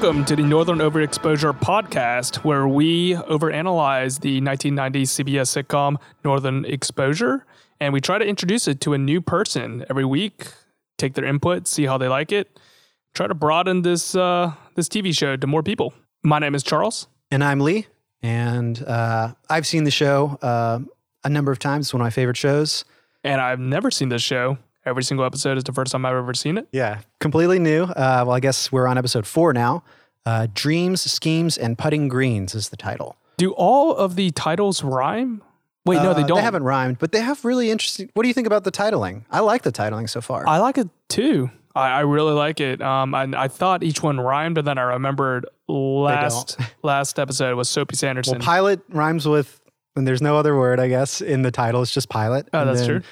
Welcome to the Northern Overexposure podcast, where we overanalyze the 1990s CBS sitcom Northern Exposure, and we try to introduce it to a new person every week, take their input, see how they like it, try to broaden this uh, this TV show to more people. My name is Charles. And I'm Lee, and uh, I've seen the show uh, a number of times. It's one of my favorite shows. And I've never seen this show. Every single episode is the first time I've ever seen it. Yeah, completely new. Uh, well, I guess we're on episode four now. Uh, Dreams, Schemes, and Putting Greens is the title. Do all of the titles rhyme? Wait, no, they Uh, don't. They haven't rhymed, but they have really interesting. What do you think about the titling? I like the titling so far. I like it too. I, I really like it. Um, and I thought each one rhymed, but then I remembered last last episode was Soapy Sanderson. well, pilot rhymes with, and there's no other word, I guess, in the title. It's just pilot. oh, And that's then, true.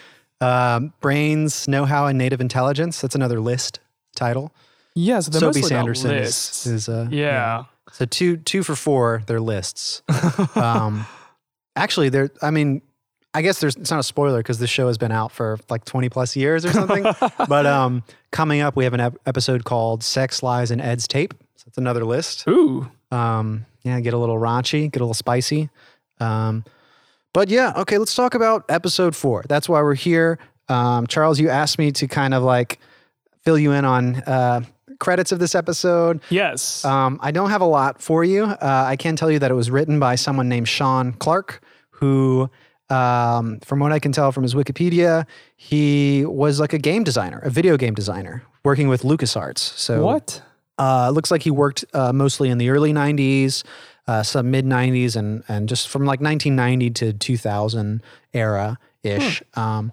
Um, Brains, Know How, and Native Intelligence. That's another list title. Yeah, so they're Soapy mostly Sanderson is, lists. is uh, yeah. So two two for four, they're lists. um, actually, there. I mean, I guess there's it's not a spoiler because this show has been out for like 20 plus years or something. but um, coming up, we have an ep- episode called "Sex, Lies, and Ed's Tape." So that's another list. Ooh. Um, yeah, get a little raunchy, get a little spicy. Um, but yeah, okay, let's talk about episode four. That's why we're here. Um, Charles, you asked me to kind of like fill you in on uh, credits of this episode. Yes. Um, I don't have a lot for you. Uh, I can tell you that it was written by someone named Sean Clark, who, um, from what I can tell from his Wikipedia, he was like a game designer, a video game designer, working with LucasArts. So what? Uh, looks like he worked uh, mostly in the early '90s, uh, some mid '90s, and and just from like 1990 to 2000 era ish, um,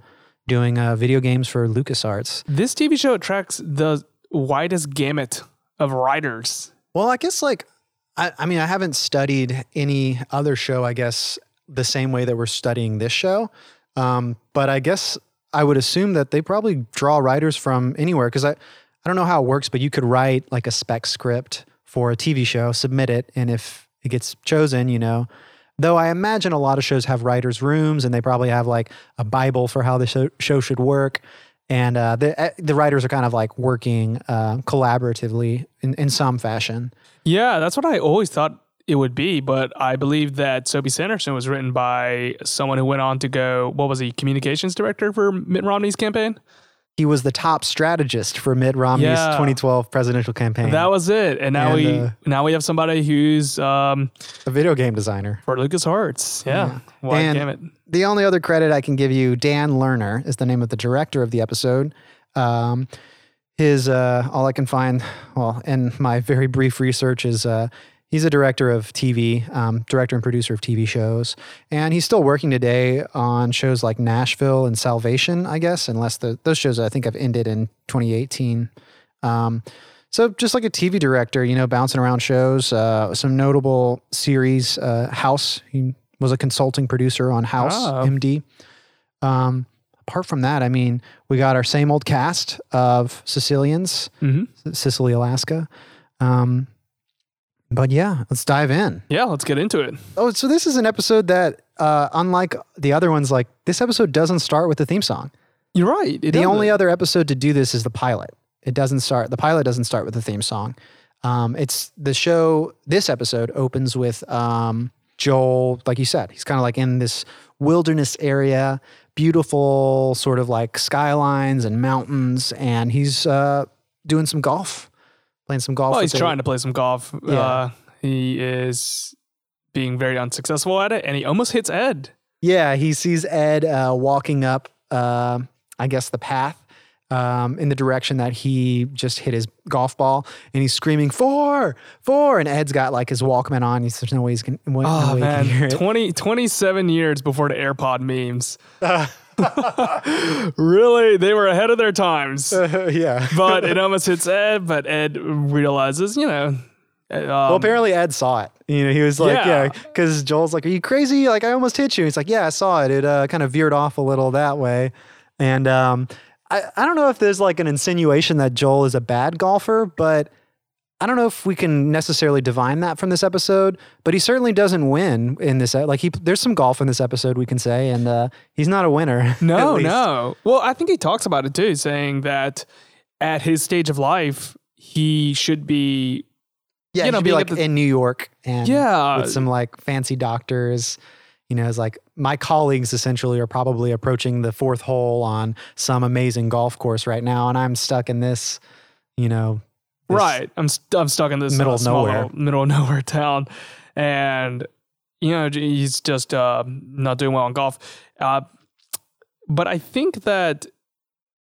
doing uh, video games for LucasArts. This TV show attracts the widest gamut of writers. Well, I guess like I, I mean I haven't studied any other show, I guess, the same way that we're studying this show. Um, but I guess I would assume that they probably draw writers from anywhere because I, I don't know how it works, but you could write like a spec script for a TV show, submit it, and if it gets chosen, you know. Though I imagine a lot of shows have writers' rooms and they probably have like a Bible for how the show, show should work. And uh, the uh, the writers are kind of like working uh, collaboratively in, in some fashion. Yeah, that's what I always thought it would be, but I believe that Soapy Sanderson was written by someone who went on to go, what was he, communications director for Mitt Romney's campaign? He was the top strategist for Mitt Romney's Yeah. 2012 presidential campaign. That was it. And now And, we uh, now we have somebody who's um, a video game designer. for LucasArts. Yeah. Wide And- gamut. The only other credit I can give you, Dan Lerner, is the name of the director of the episode. Um, his uh, all I can find, well, in my very brief research is uh, he's a director of TV, um, director and producer of TV shows, and he's still working today on shows like Nashville and Salvation, I guess, unless the, those shows I think have ended in 2018. Um, so just like a TV director, you know, bouncing around shows, uh, some notable series, uh, House. He was a consulting producer on House Oh. MD. Um, apart from that, I mean, we got our same old cast of Cicelians, hmm Cicely, Alaska. Um, but yeah, let's dive in. Yeah, let's get into it. Oh, so this is an episode that, uh, unlike the other ones, like this episode doesn't start with the theme song. You're right. The doesn't. only other episode to do this is the pilot. It doesn't start. The pilot doesn't start with the theme song. Um, it's the show. This episode opens with um, Joel, like you said, he's kind of like in this wilderness area, beautiful sort of like skylines and mountains, and he's uh, doing some golf, playing some golf. Well, he's trying to play some golf. Yeah. Uh, he is being very unsuccessful at it, and he almost hits Ed. Yeah, he sees Ed uh, walking up, uh, I guess, the path um, in the direction that he just hit his golf ball, and he's screaming four, four, and Ed's got like his Walkman on. He's there's no way he's gonna. No Oh way he can hear man, it. 20, 27 years before the AirPod memes. really, they were ahead of their times. yeah. But it almost hits Ed. But Ed realizes, you know. Um, well, apparently Ed saw it. You know, he was like, Yeah. yeah, because Joel's like, "Are you crazy? Like, I almost hit you." He's like, "Yeah, I saw it. It uh, kind of veered off a little that way," and um, I I don't know if there's like an insinuation that Joel is a bad golfer, but I don't know if we can necessarily divine that from this episode. But he certainly doesn't win in this. Like, he there's some golf in this episode we can say, and uh, he's not a winner. No, no. Well, I think he talks about it too, saying that at his stage of life, he should be Yeah, you know, be like the- in New York and Yeah. with some like fancy doctors. You know, it's like my colleagues essentially are probably approaching the fourth hole on some amazing golf course right now, and I'm stuck in this, you know, this- right. I'm st- I'm stuck in this Middle uh, of nowhere. middle of nowhere town, and you know he's just uh, not doing well in golf. Uh, but I think that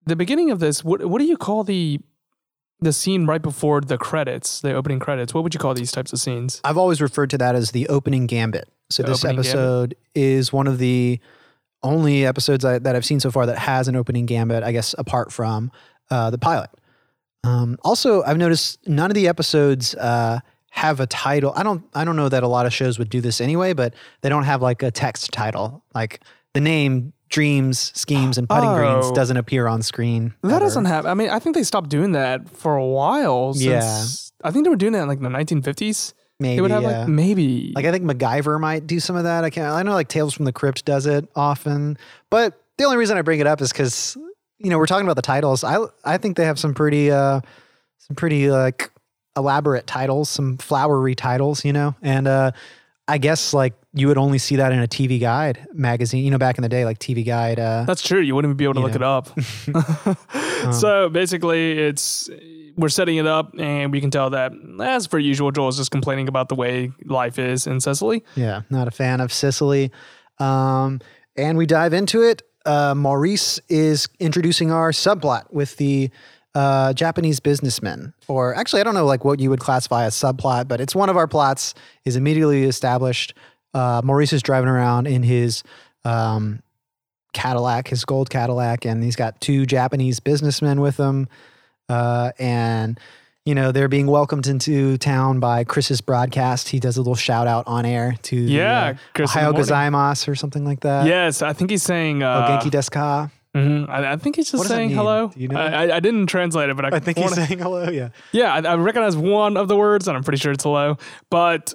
the beginning of this, what what do you call the the scene right before the credits, the opening credits? What would you call these types of scenes? I've always referred to that as the opening gambit. So The this opening gambit. episode is one of the only episodes I, that I've seen so far that has an opening gambit. I guess apart from uh, the pilot. Um, also, I've noticed none of the episodes uh, have a title. I don't. I don't know that a lot of shows would do this anyway, but they don't have like a text title. Like the name Dreams, Schemes, and Putting Greens Oh. doesn't appear on screen. That ever. doesn't have. I mean, I think they stopped doing that for a while. Since, Yeah. I think they were doing that in like the 1950s. maybe. they would have yeah. like maybe Like I think MacGyver might do some of that. I can't. I know like Tales from the Crypt does it often, but the only reason I bring it up is because you know we're talking about the titles. I I think they have some pretty uh some pretty like elaborate titles, some flowery titles, you know, and uh I guess like you would only see that in a TV Guide magazine, you know, back in the day, like TV Guide. Uh, That's true. You wouldn't be able to look know. it up. so basically, it's we're setting it up, and we can tell that, as per usual, Joel's just complaining about the way life is in Cicely. Yeah, not a fan of Cicely. Um, and we dive into it. Uh, Maurice is introducing our subplot with the uh, Japanese businessman, or actually, I don't know like what you would classify as subplot, but it's one of our plots. Is immediately established. Uh, Maurice is driving around in his um, Cadillac, his gold Cadillac, and he's got two Japanese businessmen with him. Uh, and you know they're being welcomed into town by Chris's broadcast. He does a little shout out on air to the, Yeah, uh, Chris Ohayo gozaimasu or something like that. yes, I think he's saying. Oh, Uh, Genki desu ka? mhm. I, I think he's just saying hello. You know? I, I, I didn't translate it, but I, I think he's wanna- saying hello. Yeah. Yeah, I, I recognize one of the words, and I'm pretty sure it's hello. But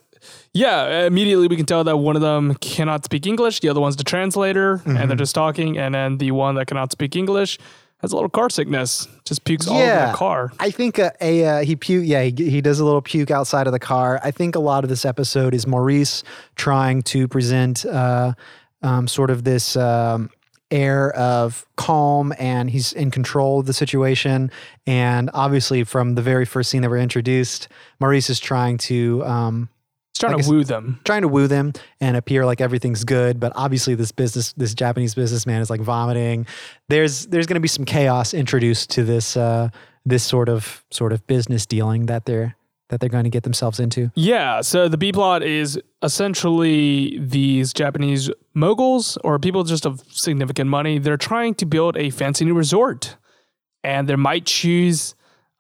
yeah, immediately we can tell that one of them cannot speak English, the other one's the translator, and Mm-hmm. they're just talking. And then the one that cannot speak English has a little car sickness, just pukes all over the car. I think a, a uh, he puke. Yeah, he, he does a little puke outside of the car. I think a lot of this episode is Maurice trying to present uh, um, sort of this um, air of calm, and he's in control of the situation. And obviously, from the very first scene that we're introduced, Maurice is trying to. Um, He's trying I to woo them. trying to woo them and appear like everything's good but obviously this business this japanese businessman is like vomiting there's there's going to be some chaos introduced to this uh this sort of sort of business dealing that they're that they're going to get themselves into Yeah, so the B plot is essentially these Japanese moguls or people just of significant money. They're trying to build a fancy new resort, and they might choose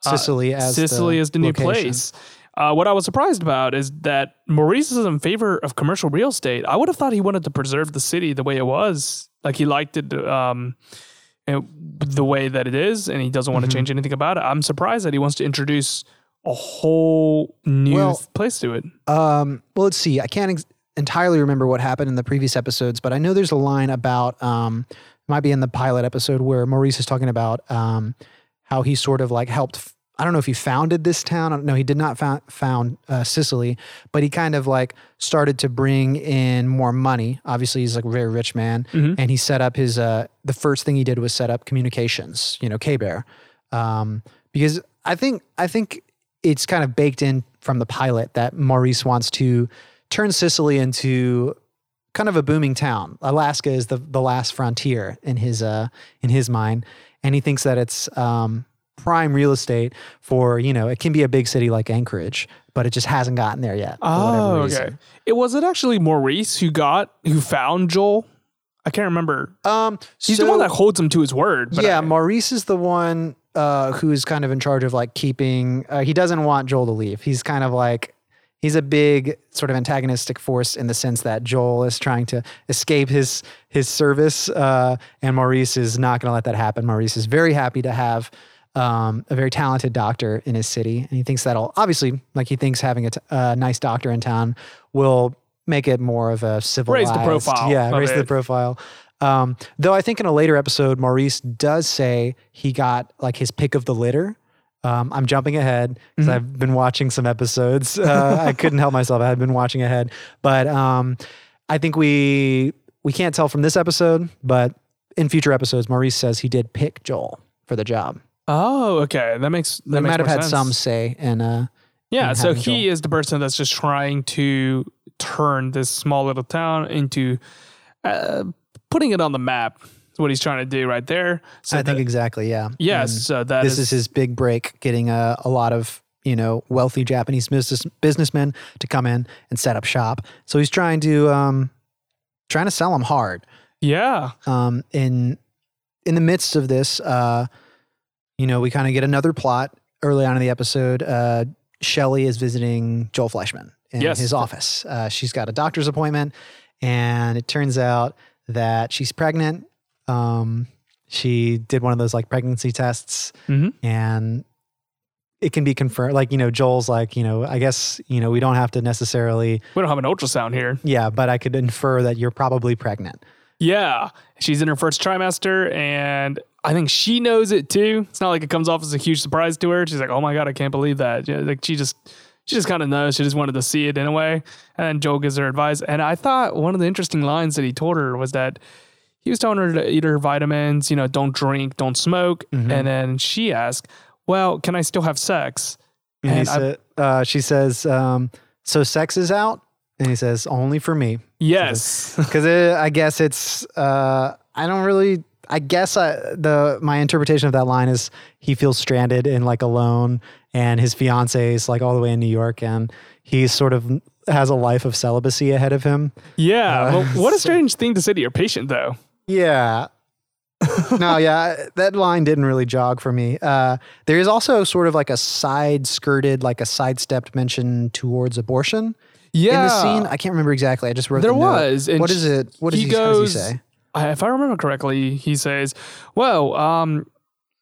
uh, Cicely as Cicely the is the new place. Uh, what I was surprised about is that Maurice is in favor of commercial real estate. I would have thought he wanted to preserve the city the way it was, like he liked it, um, the way that it is, and he doesn't want Mm-hmm. to change anything about it. I'm surprised that he wants to introduce a whole new Well- place to it. Um, well, let's see. I can't ex- entirely remember what happened in the previous episodes, but I know there's a line about um, might be in the pilot episode where Maurice is talking about um, how he sort of like helped. I don't know if he founded this town. Know. He did not found, found uh, Cicely, but he kind of like started to bring in more money. Obviously, he's like a very rich man, and he set up his. Uh, the first thing he did was set up communications. You know, K Bear, um, because I think I think it's kind of baked in from the pilot that Maurice wants to turn Cicely into kind of a booming town. Alaska is the the last frontier in his uh in his mind, and he thinks that it's um, prime real estate for you know it can be a big city like Anchorage, but it just hasn't gotten there yet. Oh, okay. It was it actually Maurice who got who found Joel. I can't remember. Um, He's so, the one that holds him to his word. But yeah, I- Maurice is the one uh, who is kind of in charge of like keeping. Uh, he doesn't want Joel to leave. He's kind of like he's a big sort of antagonistic force in the sense that Joel is trying to escape his his service, uh, and Maurice is not going to let that happen. Maurice is very happy to have. Um, a very talented doctor in his city, and he thinks that'll obviously, like he thinks having a, t- a nice doctor in town will make it more of a civilized, profile yeah, raise the profile. Um, though I think in a later episode, Maurice does say he got like his pick of the litter. Um, I'm jumping ahead because I've been watching some episodes. Uh, I couldn't help myself. I had been watching ahead, but um, I think we we can't tell from this episode, but in future episodes, Maurice says he did pick Joel for the job. Oh, okay. That makes that They makes might have had sense. some say in uh, Yeah, so he is the person that's just trying to turn this small little town into uh, putting it on the map. Is what he's trying to do right there. So I think exactly, yeah. yes, And so that this is his big break, getting a, a lot of you know wealthy Japanese business businessmen to come in and set up shop. So he's trying to um, trying to sell them hard. yeah. Um, in in the midst of this, uh, you know, we kind of get another plot early on in the episode. Uh, Shelly is visiting Joel Fleischman in Yes. his office. Uh, she's got a doctor's appointment, and it turns out that she's pregnant. Um, she did one of those like pregnancy tests, Mhm. and it can be confirmed. Like you know, Joel's like you know, I guess you know, we don't have to necessarily, We don't have an ultrasound here. yeah, but I could infer that you're probably pregnant. Yeah, she's in her first trimester, and I think she knows it too. It's not like it comes off as a huge surprise to her. She's like, "Oh my god, I can't believe that!" Yeah, like she just, she just kind of knows. She just wanted to see it in a way. And then Joel gives her advice, and I thought one of the interesting lines that he told her was that he was telling her to eat her vitamins. You know, don't drink, don't smoke, Mm-hmm. and then she asked, "Well, can I still have sex?" And, he And I- said, uh, she says, um, "So sex is out," and he says, "Only for me." Yes. because I guess it's uh, I don't really I guess I, the my interpretation of that line is he feels stranded and like alone and his fiance is like all the way in New York and he sort of has a life of celibacy ahead of him. yeah. Uh, well, what a strange thing to say to your patient, though. Yeah. no, yeah, that line didn't really jog for me. Uh, there is also sort of like a side skirted, like a sidestepped mention towards abortion Yeah. in the scene. I can't remember exactly. I just wrote There was, What is it? What he he, does he say? I- if I remember correctly, he says, "Well, um,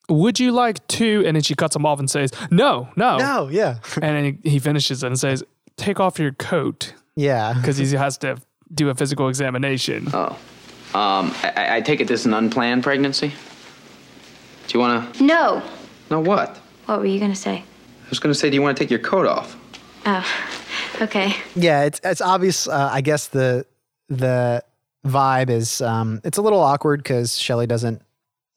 would you like to?" And then she cuts him off and says, "No, no." No, yeah. And then he he finishes it and says, "Take off your coat," Yeah. because he has to do a physical examination. Oh. Um, I, I take it this is an unplanned pregnancy? Do you want to. No. No, what? What were you gonna say? I was going to say, do you want to take your coat off? Oh, okay. Yeah, it's it's obvious. Uh, I guess the the vibe is um, it's a little awkward because Shelly doesn't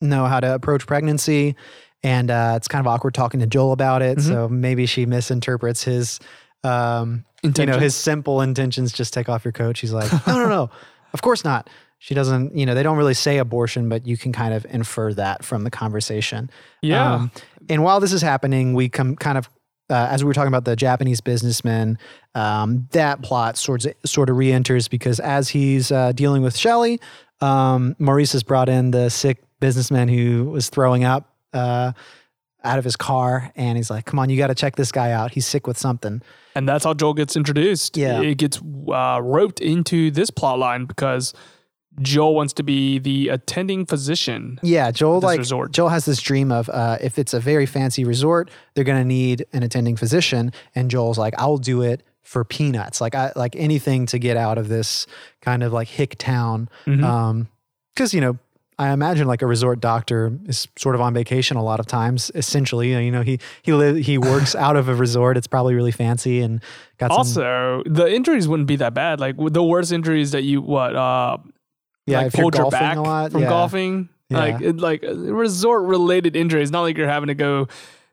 know how to approach pregnancy, and uh, it's kind of awkward talking to Joel about it. So maybe she misinterprets his, um, you know, his simple intentions. Just take off your coat. She's like, no, no, no, of course not. She doesn't. You know, they don't really say abortion, but you can kind of infer that from the conversation. Yeah. Um, and while this is happening, we come kind of uh, as we were talking about the Japanese businessman, um, that plot sort of, sort of re-enters because as he's uh, dealing with Shelley, um, Maurice has brought in the sick businessman who was throwing up uh, out of his car, and he's like, "Come on, you got to check this guy out. He's sick with something." And that's how Joel gets introduced. Yeah. It gets uh, roped into this plot line because Joel wants to be the attending physician. Yeah, Joel like resort. Joel has this dream of uh, if it's a very fancy resort, they're gonna need an attending physician, and Joel's like, I'll do it for peanuts, like I like anything to get out of this kind of like hick town, Mhm. um, because you know. I imagine like a resort doctor is sort of on vacation a lot of times. Essentially, you know, he he he works out of a resort. It's probably really fancy and got some Also, the injuries wouldn't be that bad. Like the worst injuries that you what uh yeah. like pulled your back a lot, from yeah. golfing. Like it, like resort related injuries. Not like you're having to go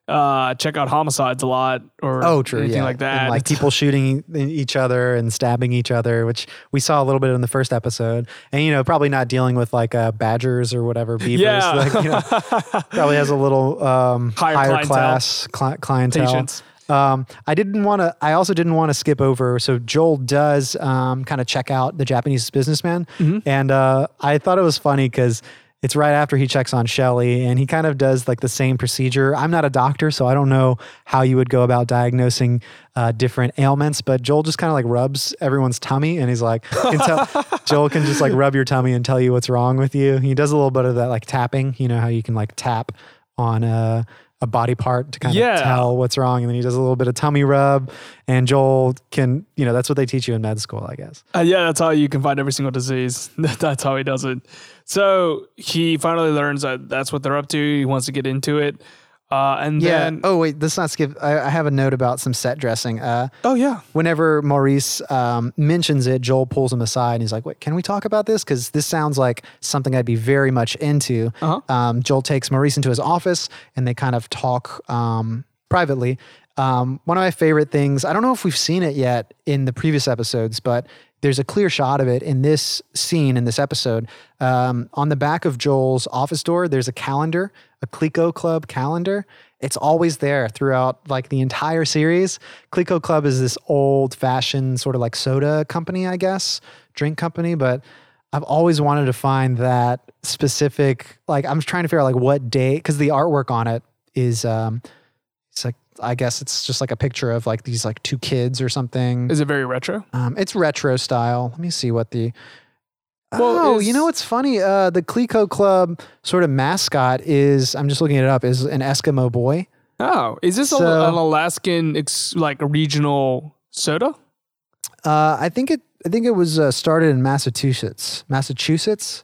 uh check out homicides a lot or Oh, true. anything yeah. like that. And, like people shooting each other and stabbing each other, which we saw a little bit in the first episode. And you know, probably not dealing with like uh, badgers or whatever beavers. Yeah. Like, you know, probably has a little um, Higher higher, clientele. class cli- clientele. Patience. Um, I didn't want to. I also didn't want to skip over. So Joel does um, kind of check out the Japanese businessman, Mm-hmm. and uh, I thought it was funny because it's right after he checks on Shelly, and he kind of does like the same procedure. I'm not a doctor, so I don't know how you would go about diagnosing uh, different ailments. But Joel just kind of like rubs everyone's tummy, and he's like, can tell, Joel can just like rub your tummy and tell you what's wrong with you. He does a little bit of that like tapping. You know how you can like tap on a a body part to kind Yeah. of tell what's wrong. And then he does a little bit of tummy rub. And Joel can, you know, that's what they teach you in med school, I guess. Uh, yeah, that's how you can find every single disease. that's how he does it. So he finally learns that that's what they're up to. He wants to get into it. Uh, and Yeah. then oh wait, let's not skip. I, I have a note about some set dressing. Uh, oh yeah, whenever Maurice um, mentions it, Joel pulls him aside and he's like, "Wait, can we talk about this? Because this sounds like something I'd be very much into." Uh-huh. Um, Joel takes Maurice into his office and they kind of talk um, privately. Um, one of my favorite things. I don't know if we've seen it yet in the previous episodes, but there's a clear shot of it in this scene in this episode. Um, on the back of Joel's office door, there's a calendar, a Clicquot Club calendar. It's always there throughout like the entire series. Clicquot Club is this old fashioned sort of like soda company, I guess, drink company, but I've always wanted to find that specific like I'm trying to figure out like what day because the artwork on it is um I guess it's just like a picture of like these like two kids or something. is it very retro? Um, it's retro style. Let me see what the. Well, oh, you know what's funny? Uh, the Clicquot Club sort of mascot is. I'm just looking it up. Is an Eskimo boy. Oh, is this a, So- an Alaskan ex, like a regional soda? Uh, I think it. I think it was uh, started in Massachusetts. Massachusetts.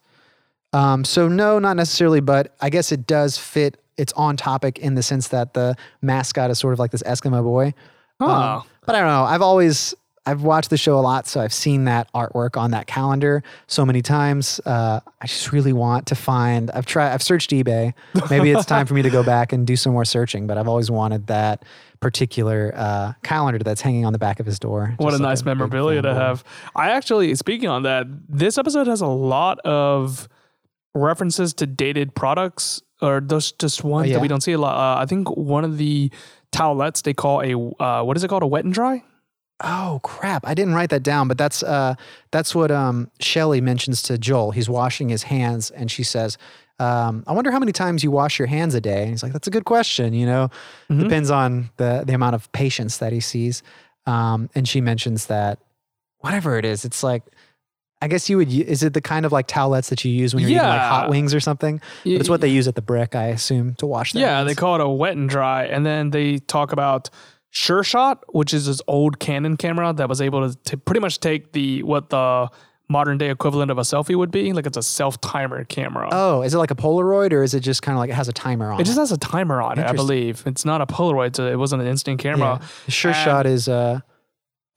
Um, so no, not necessarily, but I guess it does fit. It's on topic in the sense that the mascot is sort of like this Eskimo boy. Oh, Um, but I don't know. I've always I've watched the show a lot, so I've seen that artwork on that calendar so many times. Uh, I just really want to find. I've tried. I've searched eBay. Maybe it's time for me to go back and do some more searching. But I've always wanted that particular uh, calendar that's hanging on the back of his door. what a like nice big memorabilia to have. I actually, speaking on that, this episode has a lot of references to dated products, or those just ones yeah? that we don't see a lot. Uh, I think one of the towelettes they call a uh, what is it called? A wet and dry. Oh crap! I didn't write that down, but that's uh, that's what um, Shelly mentions to Joel. He's washing his hands, and she says, um, "I wonder how many times you wash your hands a day." And he's like, "That's a good question. You know, Mm-hmm. depends on the the amount of patience that he sees." Um, and she mentions that whatever it is, it's like. I guess you would. Is it the kind of like towelettes that you use when you're eating like hot wings or something? But it's what they use at the brick, I assume, to wash their Yeah, hands. they call it a wet and dry, and then they talk about Sure Shot, which is this old Canon camera that was able to, to pretty much take the what the modern day equivalent of a selfie would be. Like it's a self timer camera. Oh, is it like a Polaroid or is it just kind of like it has a timer on It just has a timer on it, I believe. It's not a Polaroid, so it wasn't an instant camera. Yeah. Sure And- shot is uh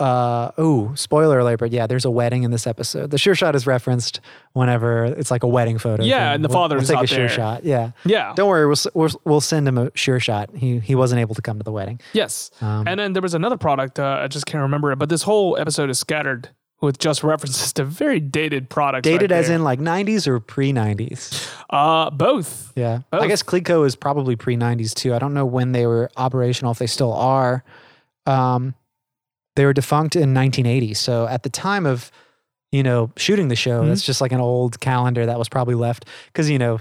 uh oh spoiler alert but yeah there's a wedding in this episode the sure shot is referenced whenever it's like a wedding photo Yeah, thing. and the We'll- father's we'll take a sure there. shot yeah Yeah. don't worry we'll, we'll we'll send him a sure shot he he wasn't able to come to the wedding Yes. Um, and then there was another product, uh, I just can't remember it, but this whole episode is scattered with just references to very dated products. dated right as in like 90s or pre-90s uh both. yeah i guess clicquot is probably pre-90s too i don't know when they were operational if they still are um they were defunct in 1980 so at the time of you know shooting the show Mhm. it's just like an old calendar that was probably left because you know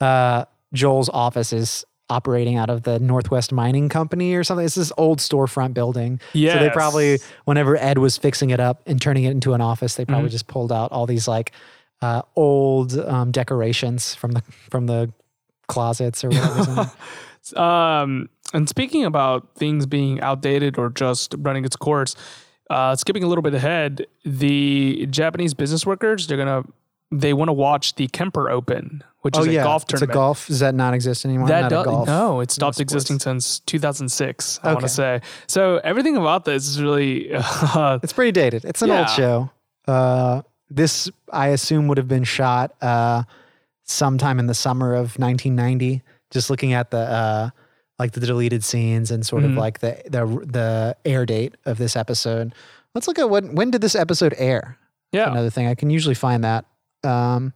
uh joel's office is operating out of the northwest mining company or something it's this old storefront building Yeah. so they probably whenever ed was fixing it up and turning it into an office they probably Mhm. just pulled out all these like uh, old um, decorations from the from the closets or whatever Um, and speaking about things being outdated or just running its course, uh, skipping a little bit ahead, the Japanese business workers they're gonna they want to watch the Kemper Open, which oh is a yeah golf it's a golf does that not exist anymore That does, golf no, it stopped existing since 2006. I want to say so. Everything about this is really uh, it's pretty dated it's an Yeah. old show uh, this i assume would have been shot uh, sometime in the summer of 1990 just looking at the uh, like the deleted scenes and sort Mhm. of like the the the air date of this episode let's look at when when did this episode air yeah. another thing. I can usually find that. Um,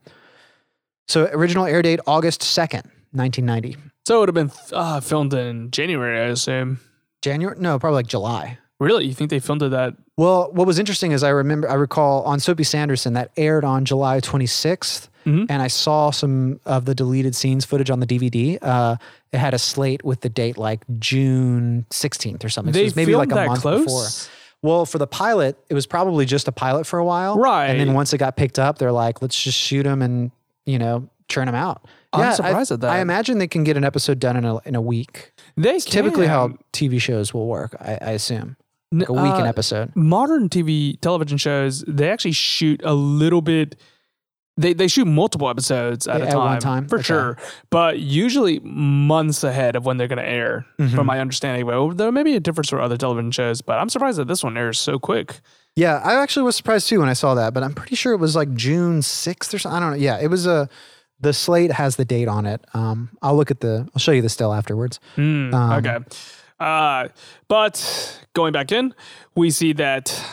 so original air date August second, nineteen ninety. So it would have been uh, filmed in January, I assume. January? No, probably like July. Really, you think they filmed it that? Well, what was interesting is I remember I recall on Soapy Sanderson that aired on July twenty Mhm. and I saw some of the deleted scenes footage on the DVD. Uh, it had a slate with the date like June sixteenth or something. so it They was maybe like a month close. before. Well, for the pilot, it was probably just a pilot for a while, Right. And then once it got picked up, they're like, let's just shoot them and you know churn them out. I'm I- surprised at that. I imagine they can get an episode done in a in a week. They typically how. TV shows will work. I, I assume like a week an uh, episode. modern TV television shows, they actually shoot a little bit they they shoot multiple episodes at a At time, one time? for Okay. sure, but usually months ahead of when they're going to air, Mm-hmm. from my understanding. Well, there may be a difference for other television shows, but I'm surprised that this one airs so quick. Yeah, I actually was surprised too when I saw that, but I'm pretty sure it was like June 6th or something. I don't know. Yeah, it was a. The slate has the date on it. Um, I'll look at the. I'll show you the still afterwards. Hmm, Um, okay, uh, but going back in, we see that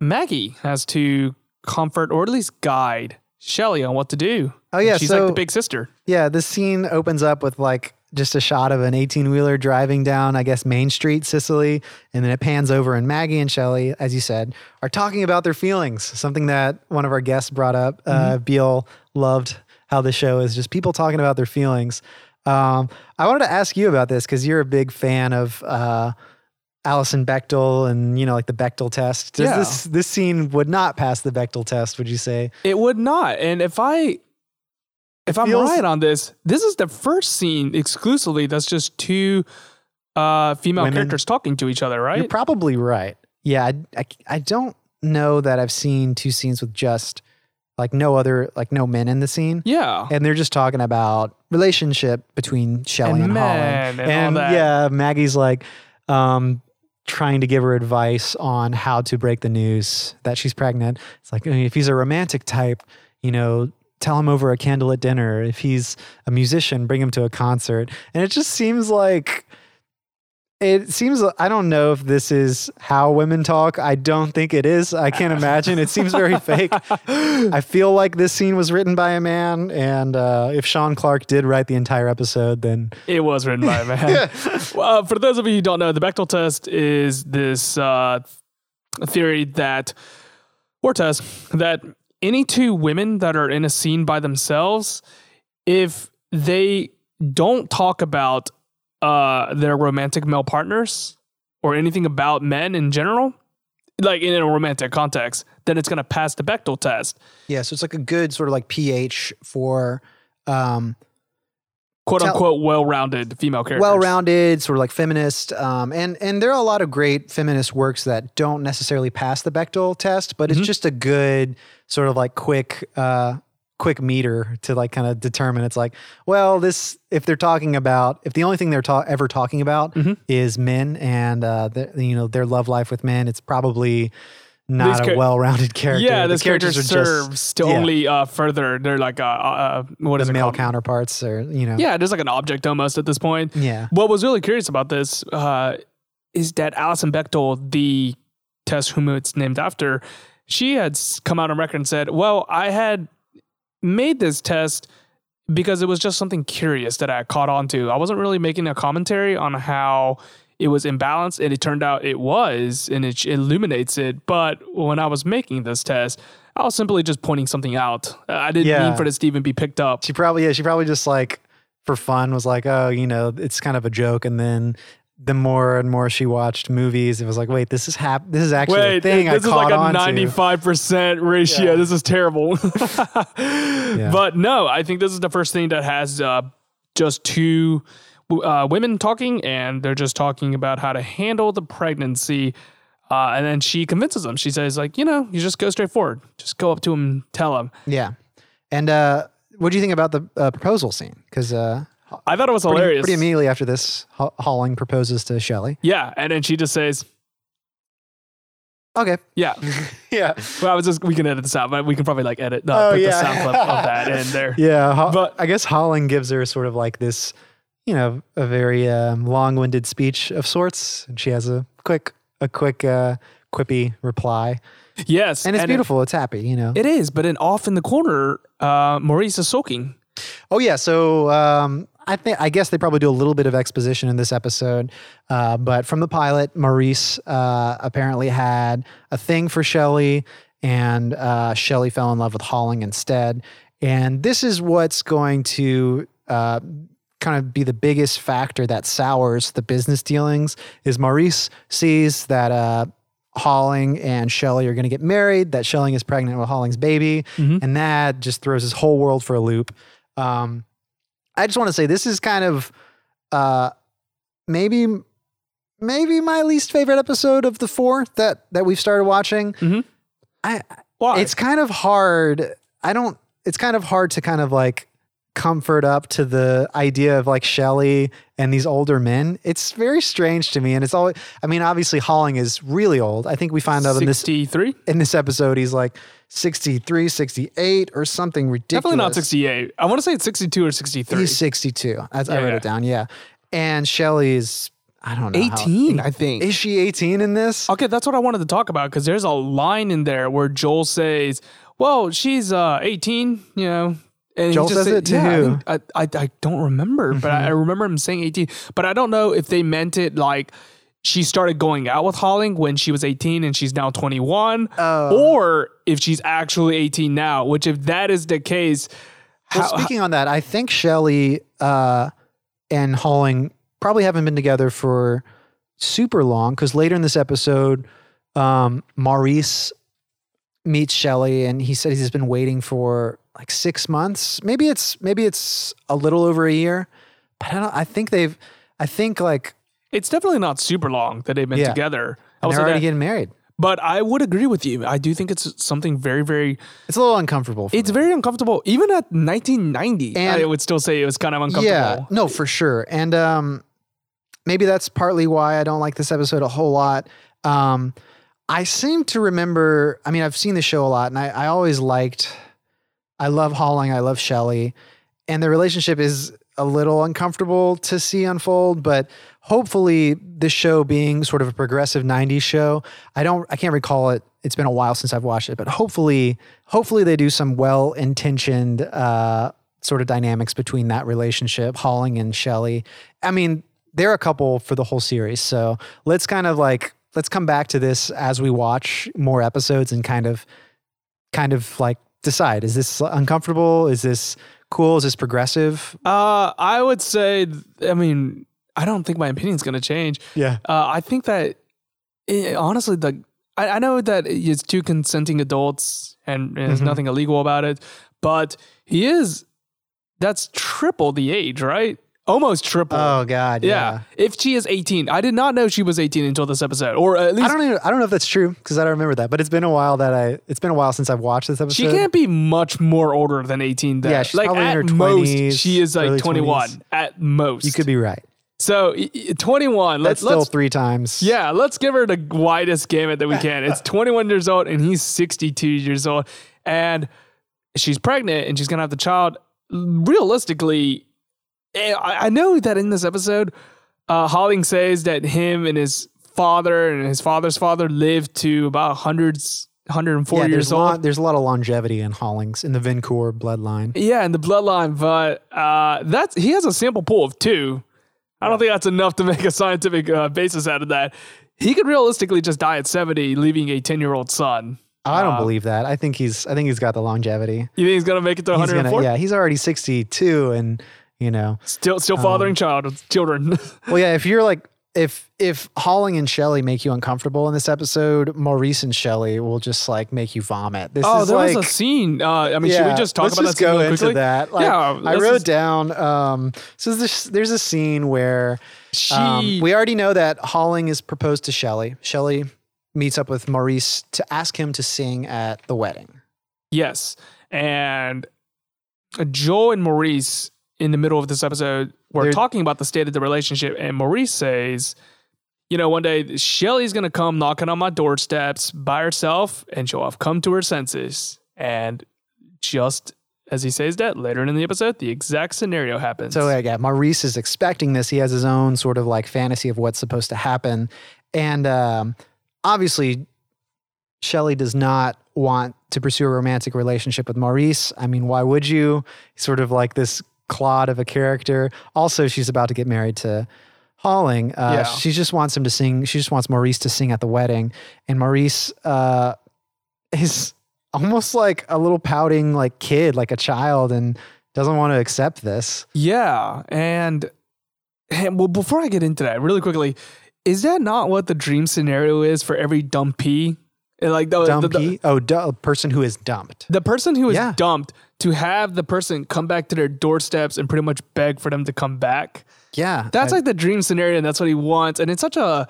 Maggie has to comfort or at least guide Shelly on what to do. Oh, yeah, she's like the big sister. Yeah, this scene opens up with like just a shot of an 18 wheeler driving down, I guess, Main Street, Cicely. And then it pans over, and Maggie and Shelly, as you said, are talking about their feelings. Something that one of our guests brought up. Uh, Beal loved how the show is just people talking about their feelings. Um, I wanted to ask you about this because you're a big fan of. Uh, Alison Bechdel and you know like the Bechdel test. Does Yeah. this this scene would not pass the Bechdel test? Would you say? It would not. And if I if I'm feels- right on this, this is the first scene exclusively that's just two uh female Women. characters talking to each other, right? You're probably right. Yeah, I, I, I don't know that I've seen two scenes with just like no other like no men in the scene, yeah. and they're just talking about relationship between Shelley And and, Holland. and that. yeah, Maggie's like um, trying to give her advice on how to break the news that she's pregnant. It's like if he's a romantic type, you know. Tell him over a candle at dinner. If he's a musician, bring him to a concert. And it just seems like it seems I don't know if this is how women talk. I don't think it is. I can't imagine. It seems very fake. I feel like this scene was written by a man, and uh, if Sean Clark did write the entire episode, then It was written by a man. uh, for those of you who don't know, the Bechdel test is this uh, theory that, or test, that any two women that are in a scene by themselves, if they don't talk about uh, their romantic male partners or anything about men in general, like in a romantic context, then it's going to pass the Bechdel test. yeah, so it's like a good sort of like pH for um, Quote Tell- unquote, well rounded female characters. well-rounded, sort of like feminist, um, and and there are a lot of great feminist works that don't necessarily pass the Bechdel test, but it's just a good sort of like quick, uh, quick meter to like kind of determine. It's like, well, this if they're talking about if the only thing they're ta- ever talking about is men and uh, the, you know their love life with men, it's probably not a well-rounded character. Yeah, the this character serves to yeah, only uh, further. They're like uh, uh, what is the it male called? counterparts, or you know, Yeah, there's like an object almost at this point. Yeah. What was really curious about this uh, is that Alison Bechdel, the test whom it's named after, she had come out on record and said, "Well, I had made this test." Because it was just something curious that I caught on to. I wasn't really making a commentary on how it was imbalanced, and it turned out it was, and it illuminates it. But when I was making this test, I was simply just pointing something out. I didn't Yeah. mean for this to even be picked up. She probably yeah, she probably just like for fun was like, oh, you know, it's kind of a joke. And then the more and more she watched movies, it was like, wait, this is hap- this is actually a Wait, thing this I is like a ninety-five percent ratio. Yeah. This is terrible. But no, I think this is the first thing that has uh, just two uh, women talking, and they're just talking about how to handle the pregnancy. Uh, and then she convinces them. She says, like, you know, you just go straight forward. Just go up to him, tell him. Yeah. And uh, what do you think about the uh, proposal scene? Because uh, I thought it was pretty, hilarious. pretty immediately after this, Ho- Holling proposes to Shelley. yeah, and then she just says, Okay. yeah. Yeah. well, I was just we can edit this out, but we can probably like edit uh, Oh, put yeah. the sound clip of that in there. Yeah. Ho- But- I guess Holling gives her sort of like this, you know, a very um, long-winded speech of sorts, and she has a quick, a quick, uh, quippy reply, Yes, and it's it- beautiful. it's happy, you know. It is, but then off in the corner, uh, Maurice is soaking. Oh yeah, so um, I think I guess they probably do a little bit of exposition in this episode, uh, but from the pilot, Maurice uh, apparently had a thing for Shelley, and uh, Shelley fell in love with Holling instead. And this is what's going to uh, kind of be the biggest factor that sours the business dealings. Is Maurice sees that. Uh, Holling and Shelley are going to get married, that Shelling is pregnant with Holling's baby, and that just throws his whole world for a loop. Um, I just want to say this is kind of uh, maybe maybe my least favorite episode of the four that that we've started watching. Mhm. I Why? it's kind of hard. I don't it's kind of hard to kind of like comfort up to the idea of like Shelley and these older men. It's very strange to me. And it's always, I mean, obviously Holling is really old. I think we find out in this, 63? in this episode, he's like 63, 68 or something ridiculous. Definitely not 68. I want to say it's 62 or 63. He's 62. As I Yeah, wrote yeah. it down. Yeah. And Shelley is, I don't know. how- 18, I think. Is she 18 in this? Okay, that's what I wanted to talk about because there's a line in there where Joel says, "Well, she's uh 18," you know. And Joel just says said- it too. yeah, I think- I, I I don't remember, but I, I remember him saying 18. But I don't know if they meant it like she started going out with Holling when she was 18 and she's now 21, or if she's actually 18 now. Which, if that is the case, Well, how, speaking on that, I think Shelley uh, and Holling probably haven't been together for super long because later in this episode, um, Maurice meets Shelley and he said he's been waiting for like six months. Maybe it's maybe it's a little over a year, but I don't. I think they've. I think like it's definitely not super long that they've been Yeah. together. I and they're already that. getting married. But I would agree with you. I do think it's something very, very It's a little uncomfortable. For It's me. very uncomfortable. Even at 1990, And- I would still say it was kind of uncomfortable. Yeah, no, for sure. And um, maybe that's partly why I don't like this episode a whole lot. Um, I seem to remember. I mean, I've seen the show a lot, and I, I always liked. I love Holling. I love Shelley, and the relationship is a little uncomfortable to see unfold. But hopefully, this show being sort of a progressive '90s show, I don't. I can't recall it. It's been a while since I've watched it, but hopefully, hopefully they do some well-intentioned uh, sort of dynamics between that relationship, Holling and Shelley. I mean, they're a couple for the whole series, so let's kind of like let's come back to this as we watch more episodes and kind of, kind of like decide: is this uncomfortable? Is this cool? Is this progressive? Uh, I would say, I mean, I don't think my opinion's going to change. Yeah. Uh, I think that eh, honestly, the I, I know that it's two consenting adults and, and there's Mhm. nothing illegal about it, but he is that's triple the age, right? Almost triple. Oh God, yeah. yeah. If she is 18, I did not know she was 18 until this episode, or at I least don't even, I don't know if that's true because I don't remember that, but it's been a while that I it's been a while since I've watched this episode. She can't be much more older than 18. Then. Yeah, she's like probably in at her most, 20s, she is like 21 20s. at most. You could be right. so i- i- 21. That's Let's still let's three times. yeah, let's give her the widest gamut that we can. It's 21 years old and he's 62 years old, and she's pregnant and she's gonna have the child. Realistically, I I know that in this episode, uh, Holling says that him and his father and his father's father lived to about hundreds, 104 Yeah, years old. lot, there's a lot of longevity in Hollings in the Vincoeur bloodline. Yeah, in the bloodline, but uh, that's he has a sample pool of two. I don't think that's enough to make a scientific uh, basis out of that. He could realistically just die at seventy, leaving a ten-year-old son. I don't Uh, believe that. I think he's I think he's got the longevity. You think he's gonna make it to one He's hundred and gonna, four? yeah, he's already 62 and you know. Still, still Um, fathering child children. Well, yeah, if you're like if if Holling and Shelley make you uncomfortable in this episode, Maurice and Shelley will just like make you vomit. This oh, is there like was a scene. Uh, I mean, should we just talk about just that go into that. Like, yeah, I wrote down. Um, so there's there's a scene where She, um, we already know that Holling is proposed to Shelley. Shelley meets up with Maurice to ask him to sing at the wedding. Yes. And Joe and Maurice in the middle of this episode were talking about the state of the relationship. And Maurice says, you know, one day Shelly's going to come knocking on my doorsteps by herself and she'll have come to her senses. And just as he says that later in the episode, the exact scenario happens. So yeah, Maurice is expecting this. He has his own sort of like fantasy of what's supposed to happen, and um, obviously, Shelley does not want to pursue a romantic relationship with Maurice. I mean, why would you? He's sort of like this clod of a character. Also, she's about to get married to Holling. Uh, Yeah. She just wants him to sing. She just wants Maurice to sing at the wedding, and Maurice uh, is almost like a little pouting like kid, like a child, and doesn't want to accept this. Yeah, and, and well, before I get into that, really quickly, is that not what the dream scenario is for every dumpy? Like the, the, the, oh, du- a person who is dumped. the person who is Yeah. dumped to have the person come back to their doorsteps and pretty much beg for them to come back. Yeah, That's I- like the dream scenario, and that's what he wants. And it's such a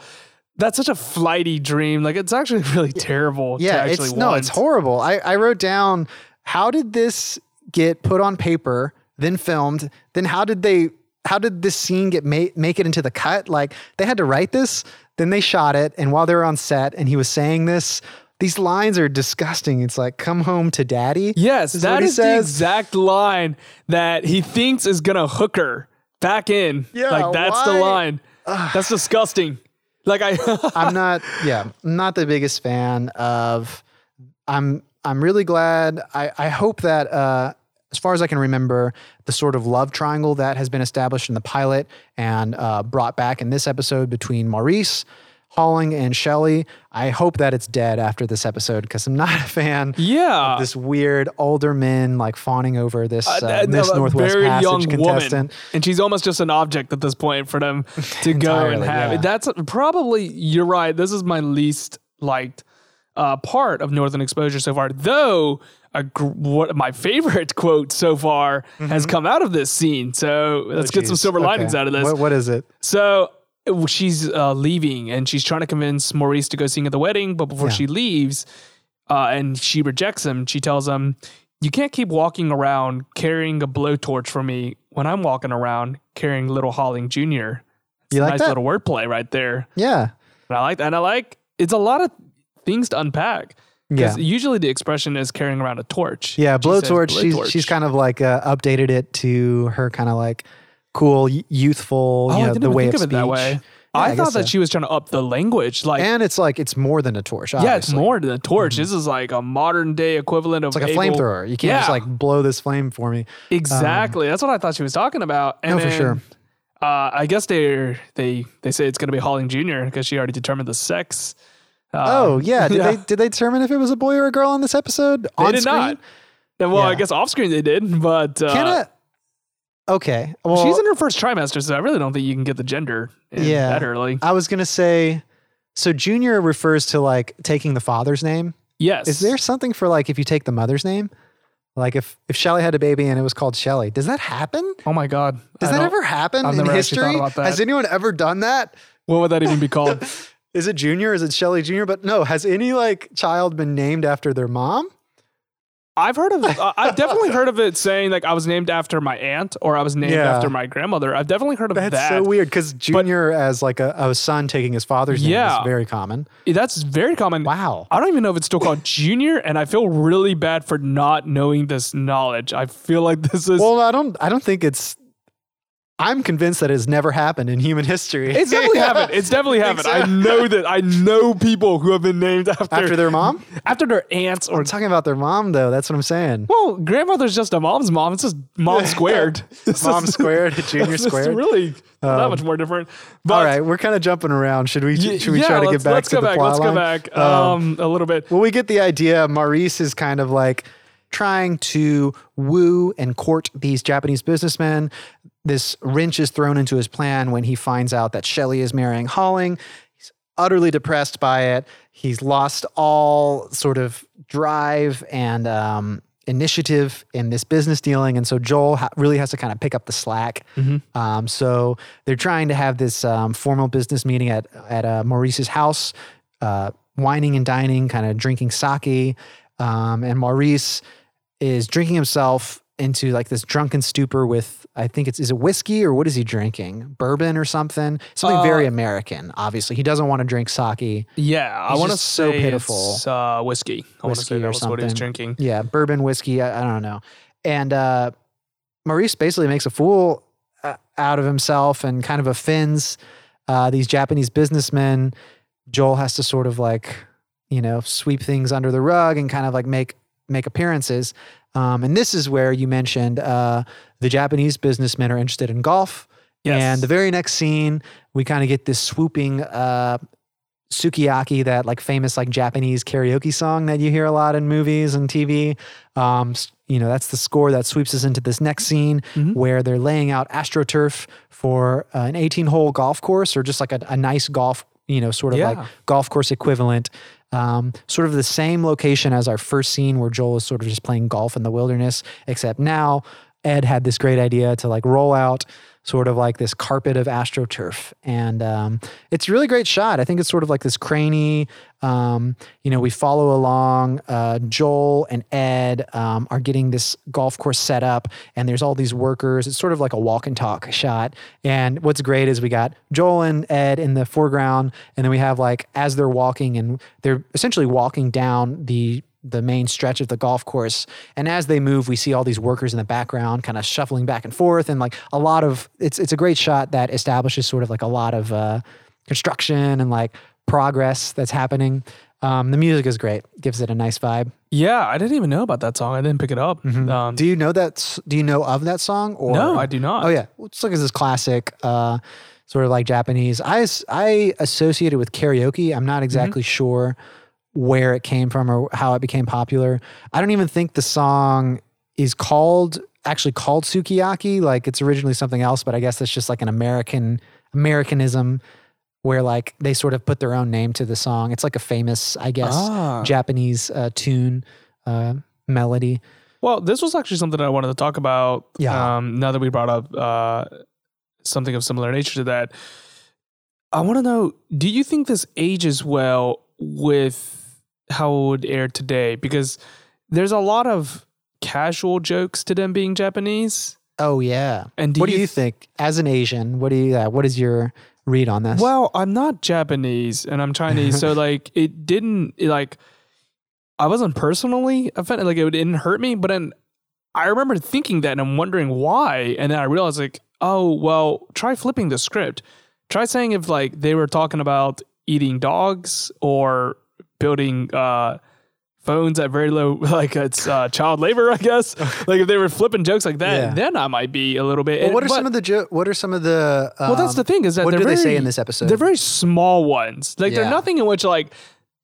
that's such a flighty dream. Like it's actually really terrible. yeah. to actually It's no, it's horrible. I I wrote down how did this get put on paper, then filmed? Then how did they? How did this scene get made make it into the cut? Like they had to write this, then they shot it, and while they were on set, and he was saying this. These lines are disgusting. It's like "Come home to daddy." Yes, is that is the exact line that he thinks is gonna hook her back in. Yeah, like that's the why? line. That's disgusting. Like I, I'm not. Yeah, I'm not the biggest fan of. I'm. I'm really glad. I. I hope that. Uh, as far as I can remember, the sort of love triangle that has been established in the pilot and uh, brought back in this episode between Maurice, Holling, and Shelley. I hope that it's dead after this episode because I'm not a fan. yeah, of This weird older men like fawning over this uh, Miss a Northwest very Passage young contestant. woman, and she's almost just an object at this point for them to go and have. yeah. That's probably you're right. This is my least liked uh, part of Northern Exposure so far, though. A gr- what my favorite quote so far has come out of this scene. So let's get some Mm-hmm. Oh, silver linings Okay. out of this. What, what is it? So uh, she's uh, leaving and she's trying to convince Maurice to go sing at the wedding. But before Yeah. she leaves, uh, and she rejects him, she tells him, You can't keep walking around carrying a blowtorch for me when I'm walking around carrying little Holling Jr. It's You like nice that? little wordplay right there. Yeah. And I like that. And I like it's a lot of things to unpack. Because Yeah. usually the expression is carrying around a torch. Yeah, She says blowtorch. She's blowtorch. she's kind of like uh, updated it to her kind of like cool, youthful. Oh, you I know, the way of it that speech. way. Yeah, I, I thought that so. she was trying to up the language. Like and it's like it's more than a torch. Yeah, it's. Mm-hmm. more than a torch. This is like a modern day equivalent of It's like a flamethrower. You can't just like blow this flame for me. Exactly. That's what I thought she was talking about. And No, for sure. Uh, I guess they they they say it's going to be Holling Jr. because she already determined the sex. Uh, oh yeah, did yeah. they did they determine if it was a boy or a girl on this episode? They on did screen? not. Well, I guess off screen they did, but uh? Okay. Well, she's in her first trimester, so I really don't think you can get the gender in Yeah. that early. I was gonna say. So junior refers to like taking the father's name. Yes. Is there something for like if you take the mother's name? Like if if Shelly had a baby and it was called Shelly, does that happen? Oh my God. Does I that ever happen I've in history? about that. Has anyone ever done that? What would that even be called? Is it Junior? Is it Shelly Junior? But no, has any like child been named after their mom? I've heard of. Uh, I've definitely heard of it saying like I was named after my aunt or I was named Yeah. after my grandmother. I've definitely heard of that. That's that. so weird because Junior as like a, a son taking his father's name Yeah. is very common. That's very common. Wow. I don't even know if it's still called junior, and I feel really bad for not knowing this knowledge. I feel like this is. Well, I don't. I don't think it's. I'm convinced that it has never happened in human history. it's definitely happened. It's definitely happened. so? I know that. I know people who have been named after after their mom. after their aunts or. I'm talking about their mom though. That's what I'm saying. Well, grandmother's just a mom's mom. It's just mom squared. Mom squared, junior squared. really not that much more different. But All right, we're kind of jumping around. Should we? should we yeah, try to get back let's to go the back. plot Let's go back Um, um, a little bit. Well, we get the idea. Maurice is kind of like trying to woo and court these Japanese businessmen. This wrench is thrown into his plan when he finds out that Shelley is marrying Holling. He's utterly depressed by it. He's lost all sort of drive and um, initiative in this business dealing. And so Joel ha- really has to kind of pick up the slack. Um, so they're trying to have this um, formal business meeting at, at uh, Maurice's house, uh, whining and dining, kind of drinking sake. Um, and Maurice is drinking himself into like this drunken stupor with I think it's is it whiskey or what is he drinking? Bourbon or something? Something very Uh, American. Obviously, he doesn't want to drink sake. Yeah, I want to so say pitiful. It's, uh, whiskey. I want to say that was what he was something. drinking. Yeah, bourbon, whiskey. I, I don't know. And uh, Maurice basically makes a fool uh, out of himself and kind of offends uh, these Japanese businessmen. Joel has to sort of like, you know, sweep things under the rug and kind of like make make appearances. Um, and this is where you mentioned uh, the Japanese businessmen are interested in golf. Yes. And the very next scene, we kind of get this swooping uh, sukiyaki, that like famous like Japanese karaoke song that you hear a lot in movies and TV. Um, you know, that's the score that sweeps us into this next scene Mhm. where they're laying out astroturf for uh, an 18 hole golf course or just like a, a nice golf, you know, sort of like golf course equivalent. Um, sort of the same location as our first scene where Joel is sort of just playing golf in the wilderness, except now Ed had this great idea to like roll out sort of like this carpet of astroturf. And um, it's a really great shot. I think it's sort of like this cranny. Um, you know, we follow along. Uh, Joel and Ed um, are getting this golf course set up, and there's all these workers. It's sort of like a walk and talk shot. And what's great is we got Joel and Ed in the foreground, and then we have like as they're walking, and they're essentially walking down the the main stretch of the golf course. And as they move, we see all these workers in the background kind of shuffling back and forth. And like a lot of it's it's a great shot that establishes sort of like a lot of uh, construction and like progress that's happening. Um, the music is great, gives it a nice vibe. Yeah, I didn't even know about that song. I didn't pick it up. Um, Do you know that? Do you know of that song? Or No, I do not. Oh yeah, it's like this classic, uh, sort of like Japanese. I I associate it with karaoke. I'm Mm-hmm. not exactly sure where it came from or how it became popular. I don't even think the song is called actually called sukiyaki. Like it's originally something else, but I guess it's just like an American Americanism where like they sort of put their own name to the song. It's like a famous, I guess, Ah. Japanese uh, tune uh, melody. Well, this was actually something I wanted to talk about. Yeah. Um, now that we brought up uh, something of similar nature to that, I want to know: Do you think this ages well with how it would air today? Because there's a lot of casual jokes to them being Japanese. Oh yeah. And do what do you you th- think as an Asian? What do you? Uh, what is your read on this? Well, I'm not Japanese and I'm Chinese, so like it didn't it, like I wasn't personally offended, like it didn't hurt me, but then I remember thinking that and I'm wondering why, and then I realized like, oh well, try flipping the script. Try saying if like they were talking about eating dogs or building uh phones at very low like it's uh, child labor, I guess. like if they were flipping jokes like that, Yeah. then I might be a little bit. Well, what are but- some of the jo- what are some of the? Um, well, that's the thing is that what they're do very, they say in this episode? They're very small ones. Like Yeah. they're nothing in which like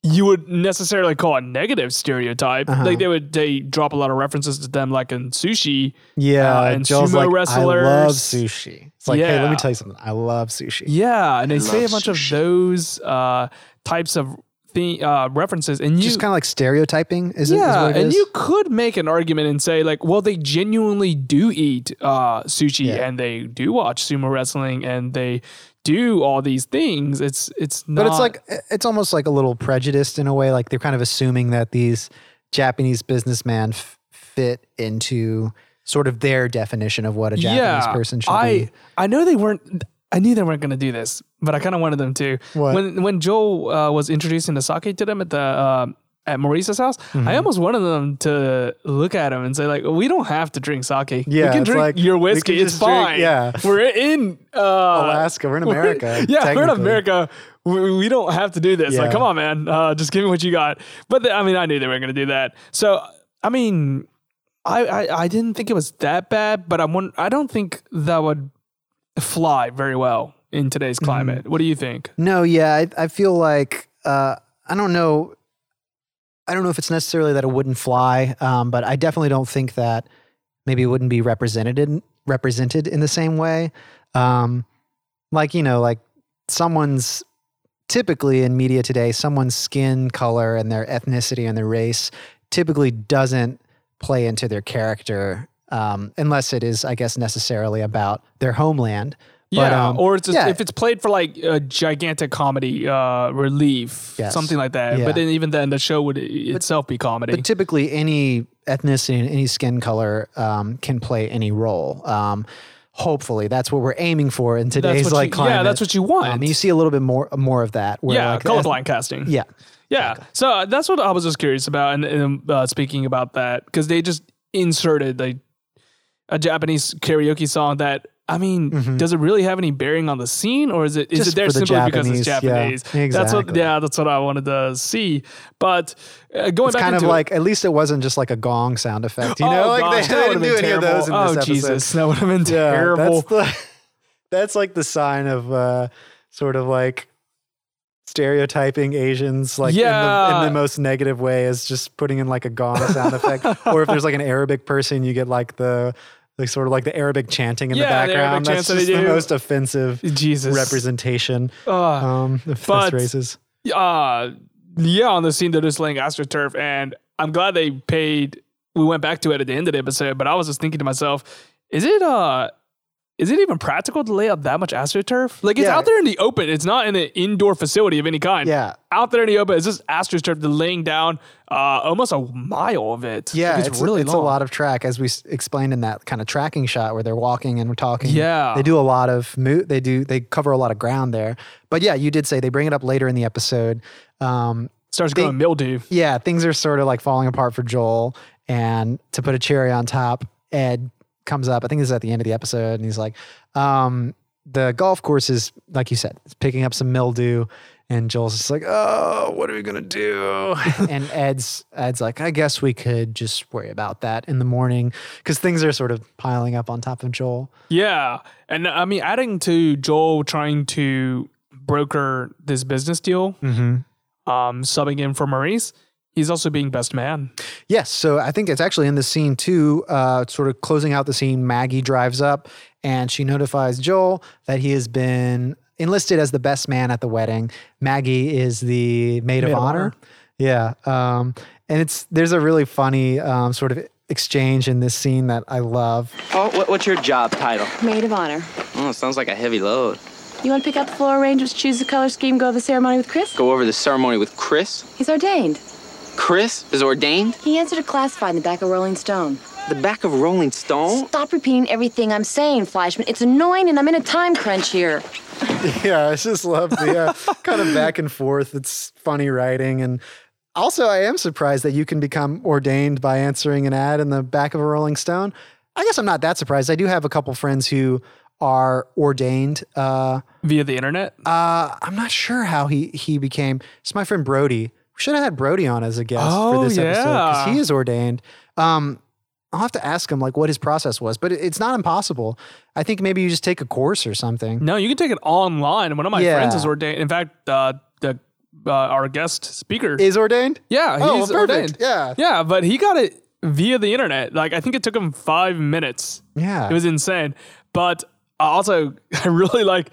you would necessarily call a negative stereotype. Uh-huh. Like they would they drop a lot of references to them, like in sushi. yeah, uh, and Joel's sumo like, wrestlers. I love sushi. It's like, hey, let Yeah. me tell you something. I love sushi. Yeah, and they say a love bunch sushi. of those uh, types of thing uh, references, and you Just kind of like stereotyping, is it? is yeah, it and is? you could make an argument and say like, well, they genuinely do eat uh, sushi Yeah. and they do watch sumo wrestling and they do all these things. It's it's not. but it's like it's almost like a little prejudiced in a way. Like they're kind of assuming that these Japanese businessmen f- fit into sort of their definition of what a Japanese person should I, be. I know they weren't. I knew they weren't going to do this, but I kind of wanted them to. What? When when Joel uh, was introducing the sake to them at the uh, at Maurice's house, Mm-hmm. I almost wanted them to look at him and say like, "We don't have to drink sake. Yeah, we can drink like, your whiskey. It's just drink- fine. yeah. we're in uh, Alaska, we're in America. yeah, we're in. America. We, we don't have to do this. Like, come on, man. Uh, just give me what you got. But the, I mean, I knew they weren't going to do that. So, I mean, I, I I didn't think it was that bad, but I'm. I don't think that would fly very well in today's Mm-hmm. climate. What do you think? No, yeah, I, I feel like uh, I don't know. I don't know if it's necessarily that it wouldn't fly, um, but I definitely don't think that maybe it wouldn't be represented represented in the same way. Um, like you know, like someone's typically in media today, someone's skin color and their ethnicity and their race typically doesn't play into their character um, unless it is, I guess, necessarily about their homeland. But, yeah, um, or it's just, yeah. if it's played for like a gigantic comedy uh, relief, Yes. something like that. Yeah. But then even then, the show would itself be comedy. But typically, any ethnicity and any skin color um, can play any role. Um, hopefully, that's what we're aiming for in today's like you- climate. yeah, that's what you want. Um, you see a little bit more more of that. Where yeah, like, colorblind casting. Yeah, Yeah. So uh, that's what I was just curious about. And, and uh, speaking about that, because they just inserted like a Japanese karaoke song that, I mean, does it really have any bearing on the scene or is it is Mm-hmm. Just it there for the simply because it's Japanese, yeah, That's what, yeah, that's what I wanted to see. But uh, going it's back kind of like at least it wasn't just like a gong sound effect. You oh, know, like gosh, they, they didn't do any of those in oh, this episode. Jesus. That would have been Yeah, terrible. That's, the, that's like the sign of uh, sort of like stereotyping Asians like in, the, Yeah. in the most negative way is just putting in like a gong sound effect. Or if there's like an Arabic person, you get like the like sort of like the Arabic chanting in Yeah, the the background. chants That's just the most offensive Jesus. representation Uh, um, of but- races. uh yeah on the scene they're just laying astroturf and i'm glad they paid we went back to it at the end of the episode but i was just thinking to myself is it uh is it even practical to lay out that much astroturf? Like it's Yeah. out there in the open. It's not in an indoor facility of any kind. Yeah. Out there in the open, it's just astroturf. They're laying down uh, almost a mile of it. Yeah, Like, it's, really it's long. a lot of track, as we s- explained in that kind of tracking shot where they're walking and we're talking. Yeah. they do a lot of mo- They do they cover a lot of ground there. But yeah, you did say they bring it up later in the episode. Um, Starts they- growing mildew. yeah, things are sort of like falling apart for Joel. And to put a cherry on top, Ed comes up. I think this is at the end of the episode, and he's like, um, "The golf course is like you said, it's picking up some mildew." And Joel's just like, "Oh, what are we gonna do?" and Ed's Ed's like, "I guess we could just worry about that in the morning because things are sort of piling up on top of Joel." Yeah. And I mean, adding to Joel trying to broker this business deal, um, subbing in for Maurice, he's also being best man. Yes. So I think it's actually in the scene too, uh, sort of closing out the scene. Maggie drives up and she notifies Joel that he has been enlisted as the best man at the wedding. Maggie is the maid, of, of honor. honor. Yeah. Um, and it's there's a really funny um, sort of exchange in this scene that I love. Oh, what, what's your job title? Maid of honor. Oh, sounds like a heavy load. You want to pick out the floral arrangements, choose the color scheme, go to the ceremony with Chris? Go over the ceremony with Chris. He's ordained. Chris is ordained. He answered a classified in the back of Rolling Stone. The back of Rolling Stone. Stop repeating everything I'm saying, Fleischman. It's annoying and I'm in a time crunch here. Yeah, I just love the uh, kind of back and forth. It's funny writing. And also, I am surprised that you can become ordained by answering an ad in the back of a Rolling Stone. I guess I'm not that surprised. I do have a couple friends who are ordained. Uh, Via the internet? uh, I'm not sure how he he became. It's my friend Brody. We should have had Brody on as a guest Oh, for this episode because he is ordained. Um, I'll have to ask him like what his process was, but it's not impossible. I think maybe you just take a course or something. no, you can take it online. One of my friends is ordained. In fact, uh, the uh, our guest speaker. Is ordained? yeah, Oh, he's well, ordained. Yeah. Yeah, but he got it via the internet. Like, I think it took him five minutes. Yeah. It was insane. But uh, also, I really like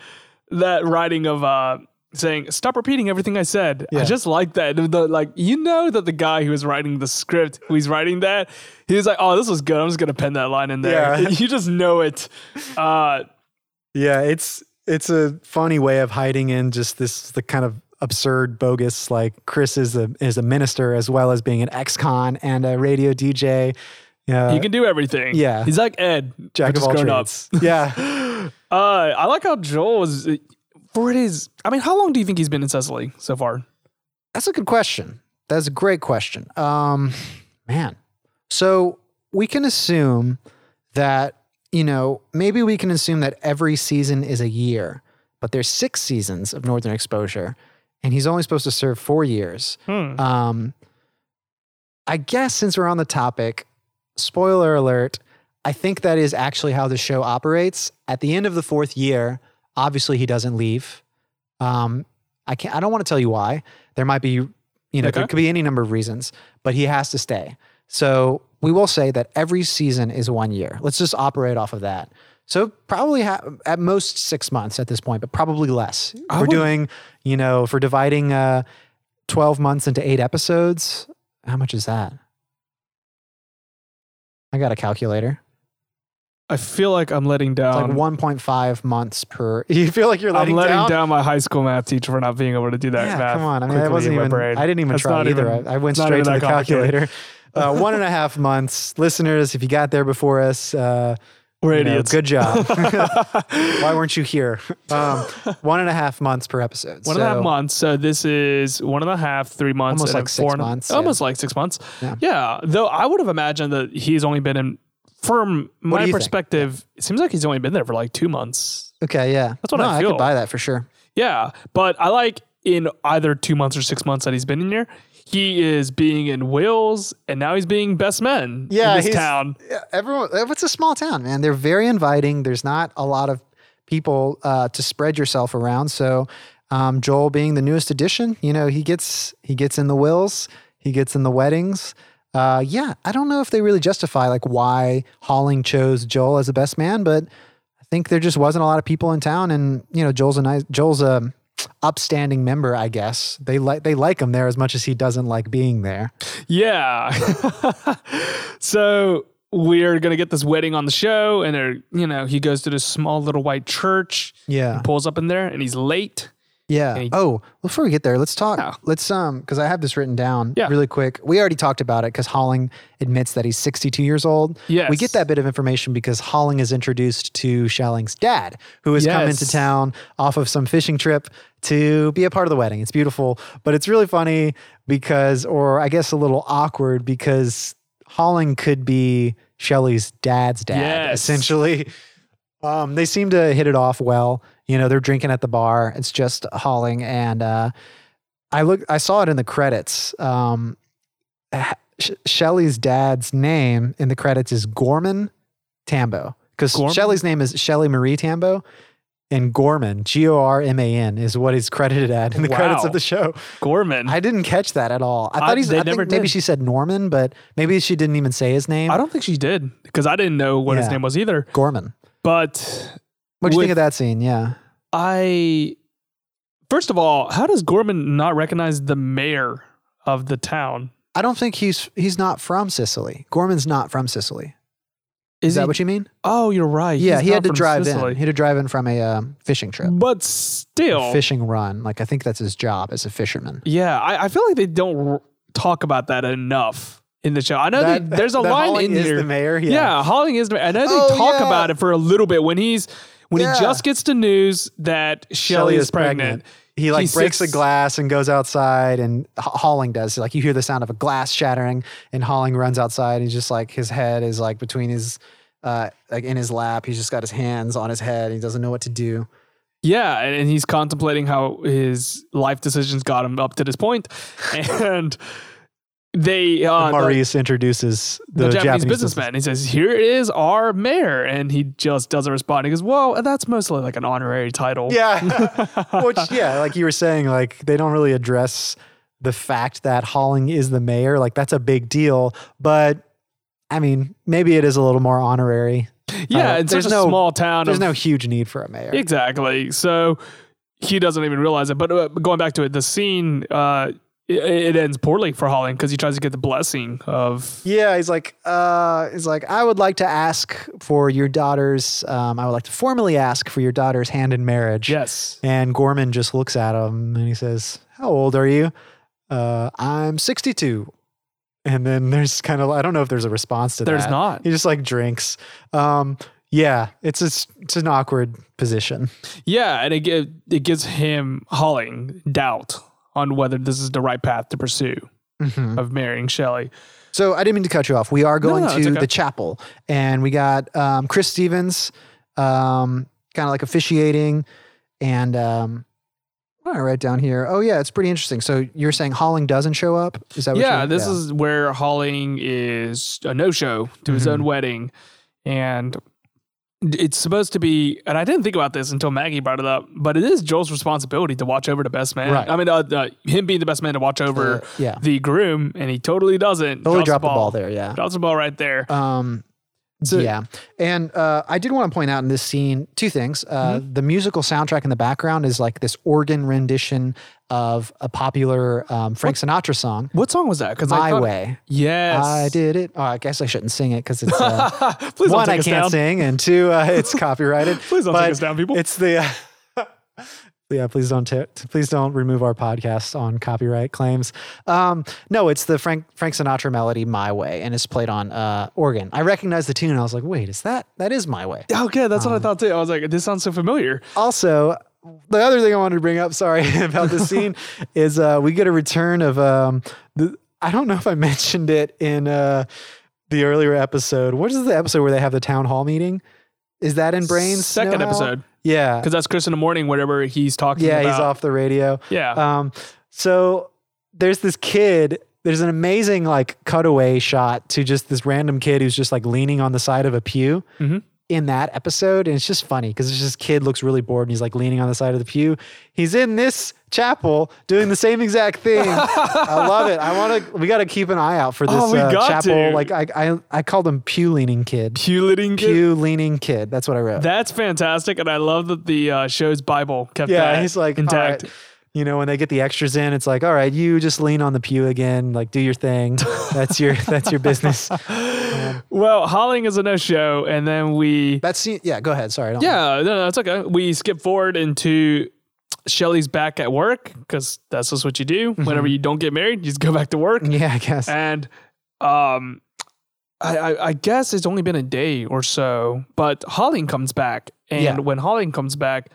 that writing of uh, saying, "Stop repeating everything I said." I Yeah. just like that. The, like you know that the guy who was writing the script, who was writing that, he was like, "Oh, this was good. I'm just gonna pen that line in there." Yeah. you just know it. Uh, Yeah, it's it's a funny way of hiding in just this the kind of absurd bogus like Chris is a is a minister as well as being an ex-con and a radio DJ. Yeah, he can do everything. yeah. he's like Ed, jack of all grown up. trades. Yeah. Uh, I like how Joel is for it is. I mean, how long do you think he's been in Cicely so far? That's a good question. That's a great question. Um, man. So we can assume that, you know, maybe we can assume that every season is a year, but there's six seasons of Northern Exposure, and he's only supposed to serve four years. Hmm. Um, I guess since we're on the topic, spoiler alert, I think that is actually how the show operates. At the end of the fourth year, obviously he doesn't leave. Um, I can't. I don't want to tell you why. There might be, you know, there could be any number of reasons, but he has to stay. So we will say that every season is one year. Let's just operate off of that. So probably ha- at most six months at this point, but probably less. I We're would- doing, you know, if we're dividing uh, twelve months into eight episodes, how much is that? I got a calculator. I feel like I'm letting It's down. like one point five months per. You feel like you're Um, I'm letting, letting down. down? my high school math teacher for not being able to do that Yeah, math. come on. I mean, I wasn't even. brain. I didn't even That's try either. even- I, I went straight to the calculator. uh, one and a half months, listeners. If you got there before us, uh, We're you know, idiots. good job. Why weren't you here? Um, one and a half months per episode. One and a half So- months. So this is one and a half, three months, Almost like six four and a- months, yeah. Almost like six months. Yeah. Yeah. Though I would have imagined that he's only been in. From my you think? perspective, it seems like he's only been there for like two months. Okay, yeah, That's what no, I I feel. could buy that for sure. Yeah, but I like in either two months or six months that he's been in here. He is being in Wales, and now he's being best man Yeah, in this he's- town. Yeah, everyone. It's a small town, man. They're very inviting. There's not a lot of people uh, to spread yourself around. So, um, Joel being the newest addition, you know, he gets he gets in the wills, he gets in the weddings. Uh, yeah, I don't know if they really justify like why Holling chose Joel as the best man, but I think there just wasn't a lot of people in town, and you know, Joel's a nice Joel's a upstanding member, I guess. They like they like him there as much as he doesn't like being there. Yeah. so we're gonna get this wedding on the show, and they're you know he goes to this small little white church, Yeah. pulls up in there, and he's late. Yeah. He- oh, before we get there, let's talk. Yeah. Let's um, because I have this written down Yeah. really quick. We already talked about it because Holling admits that he's 62 years old. Yes. We get that bit of information because Holling is introduced to Shelling's dad, who has come into town off of some fishing trip to be a part of the wedding. It's beautiful, but it's really funny because, or I guess a little awkward because Holling could be Shelley's dad's dad, Yes. essentially. Um, they seem to hit it off well. You know, they're drinking at the bar. It's just Holling and uh, I look. I saw it in the credits. Um, Sh- Shelley's dad's name in the credits is Gorman Tambo because? Shelley's name is Shelley Marie Tambo, and Gorman G O R M A N is what he's credited at in the credits of the show. Gorman. I didn't catch that at all. I thought he's. they I think never maybe she said Norman, but maybe she didn't even say his name. I don't think she did because I didn't know what his name was either. Gorman. But What do you think of that scene? Yeah. I, first of all, how does Gorman not recognize the mayor of the town? I don't think he's he's not from Cicely. Gorman's not from Cicely. Is, that he- what you mean? Oh, you're right. Yeah, He's he had to drive Cicely. in. He had to drive in from a um, fishing trip, But still, fishing run. Like I think that's his job as a fisherman. yeah, I, I feel like they don't r- talk about that enough in the show. I know That- they, there's a line Holling in is here. the mayor? Yeah. Yeah, Holling is. the- mayor. I know they Oh, talk yeah. about it for a little bit when he's when Yeah. he just gets the news that Shelly is pregnant. He like He breaks sits- a glass and goes outside, and Holling does. Like you hear the sound of a glass shattering, and Holling runs outside. And he's just like his head is like between his, uh, like in his lap. He's just got his hands on his head. He doesn't know what to do. Yeah, and he's contemplating how his life decisions got him up to this point, and they uh, the- Maurice introduces the, the, Japanese, Japanese, businessman. He says, "Here is our mayor," and he just doesn't respond. He goes, "Well, that's mostly like an honorary title." Yeah. Which, yeah, like you were saying, like they don't really address the fact that Holling is the mayor. Like that's a big deal. But I mean, maybe it is a little more honorary. yeah. Uh, it's such there's a no- small town. There's of- no huge need for a mayor. exactly. So he doesn't even realize it. But uh, going back to it, the scene uh, it, ends poorly for Holling because he tries to get the blessing of Yeah, he's like, uh, he's like, I would like to ask for your daughter's, um, I would like to formally ask for your daughter's hand in marriage. yes. And Gorman just looks at him and he says, How old are you? Uh, I'm 62. And then there's kind of, I don't know if there's a response to There's that. There's not. He just like drinks. Um, yeah, it's a, it's an awkward position. Yeah, and it it gives him Holling doubt on whether this is the right path to pursue Mm-hmm. of marrying Shelley. So I didn't mean to cut you off. We are going no, it's to okay. the chapel, and we got um, Chris Stevens, um, kind of like officiating, and um, what I write down here? Oh yeah, it's pretty interesting. So you're saying Holling doesn't show up? Is that what Yeah, this is where Holling is a no show to his Mm-hmm. own wedding. And it's supposed to be, and I didn't think about this until Maggie brought it up, but it is Joel's responsibility to watch over the best man. Right. I mean, uh, uh, him being the best man to watch over yeah. the groom, and he totally doesn't. totally Drops dropped the ball there. Yeah. Drops the ball right there. Um, So- yeah, and uh, I did want to point out in this scene two things. Uh, Mm-hmm. The musical soundtrack in the background is like this organ rendition of a popular um, Frank Sinatra song, what song was that? Because "My Way." Yes. I did it. Oh, I guess I shouldn't sing it because it's uh, Please don't one take I us can't down. sing, and two uh, it's copyrighted. Please don't take us down, people. It's the. Yeah, please don't t- please don't remove our podcast on copyright claims. Um, no, it's the Frank Frank Sinatra melody "My Way" and it's played on uh, organ. I recognized the tune. I was like, wait, is that that is "My Way"? Okay, that's Um, what I thought too. I was like, this sounds so familiar. Also, the other thing I wanted to bring up, sorry about this scene, is uh, we get a return of um, the. I don't know if I mentioned it in uh, the earlier episode. What is the episode where they have the town hall meeting? Is that in Brains? Second Know How? episode. Yeah, Because that's Chris in the morning, whatever he's talking yeah, about. he's off the radio. Yeah. Um, so there's this kid. There's an amazing like cutaway shot to just this random kid who's just like leaning on the side of a pew Mhm. In that episode, and it's just funny because this just kid looks really bored and he's like leaning on the side of the pew. He's in this chapel doing the same exact thing. I love it. I want to. We got to keep an eye out for this Oh, uh, chapel. to. Like I, I, I called him pew leaning kid. Pewliting kid. Pew leaning kid. That's what I wrote. That's fantastic, and I love that the uh, show's Bible kept Yeah, that he's like, intact. You know, when they get the extras in, it's like, all right, you just lean on the pew again, like do your thing. That's your that's your business. man. Well, Holling is a no show, and then we That scene. Yeah, go ahead. Sorry. Yeah, no, no, it's okay. We skip forward into Shelly's back at work because that's just what you do. Whenever you don't get married, you just go back to work. Yeah, I guess. And um, I, I, I guess it's only been a day or so, but Holling comes back, and Yeah. when Holling comes back,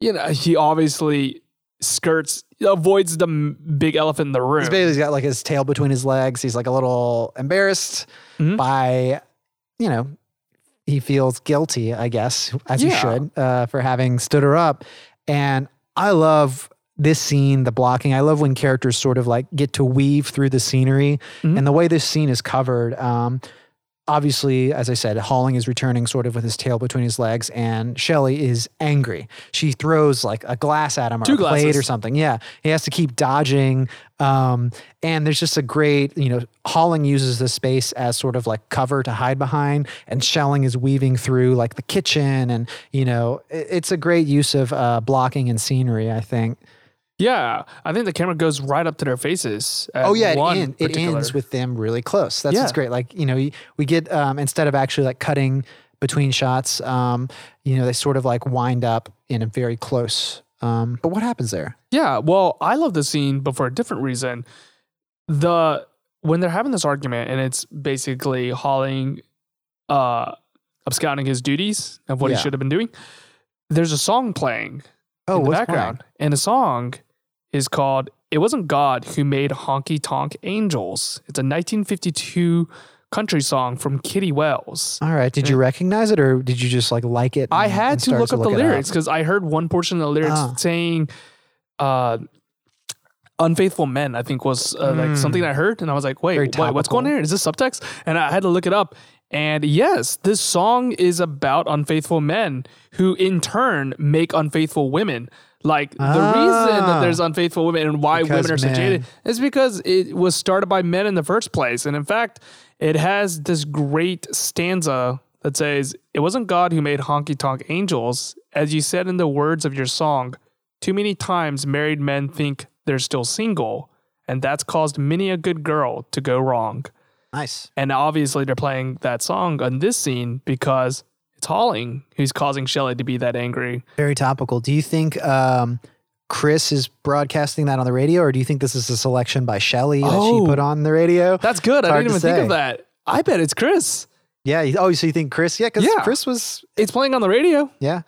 you know he obviously skirts avoids the big elephant in the room. He's basically got like his tail between his legs. He's like a little embarrassed Mhm. by, you know, he feels guilty, I guess, as he should, uh, for having stood her up. And I love this scene, the blocking. I love when characters sort of like get to weave through the scenery Mhm. and the way this scene is covered. Um, obviously, as I said, Holling is returning sort of with his tail between his legs, and Shelley is angry. She throws like a glass at him or Two a plate or something. Yeah, he has to keep dodging. Um, and there's just a great, you know, Holling uses the space as sort of like cover to hide behind, and Shelling is weaving through like the kitchen, and you know, it- it's a great use of uh, blocking and scenery. I think. Yeah, I think the camera goes right up to their faces. Oh yeah, it, end, it ends with them really close. That's what's great. Like you know, we get um, instead of actually like cutting between shots, um, you know, they sort of like wind up in a very close. Um, but what happens there? Yeah, well, I love the scene, but for a different reason. The when they're having this argument, and it's basically Holling, uh absconding his duties of what Yeah. he should have been doing. There's a song playing Oh, in the background, and the song is called "It Wasn't God Who Made Honky Tonk Angels." It's a 1952 country song from Kitty Wells. All right. Did you recognize it, or did you just like like it? I and- had and to look up the lyrics because I heard one portion of the lyrics Ah. saying uh, "unfaithful men." I think was uh, like something I heard, and I was like, Hmm. "Wait, wait what's going on here? Is this subtext?" And I had to look it up. And yes, this song is about unfaithful men who, in turn, make unfaithful women. Like the reason Ah. that there's unfaithful women and why women are so jaded is because it was started by men in the first place. And in fact, it has this great stanza that says, It wasn't God who made honky tonk angels. As you said in the words of your song, too many times married men think they're still single, and that's caused many a good girl to go wrong. Nice. And obviously, they're playing that song on this scene because it's Holling who's causing Shelley to be that angry. Very topical. Do you think um, Chris is broadcasting that on the radio, or do you think this is a selection by Shelley that Oh. she put on the radio? That's good. I didn't even think of that. I bet it's Chris. Yeah. Oh, so you think Chris? Yeah, because Yeah. Chris was. It's playing on the radio. Yeah,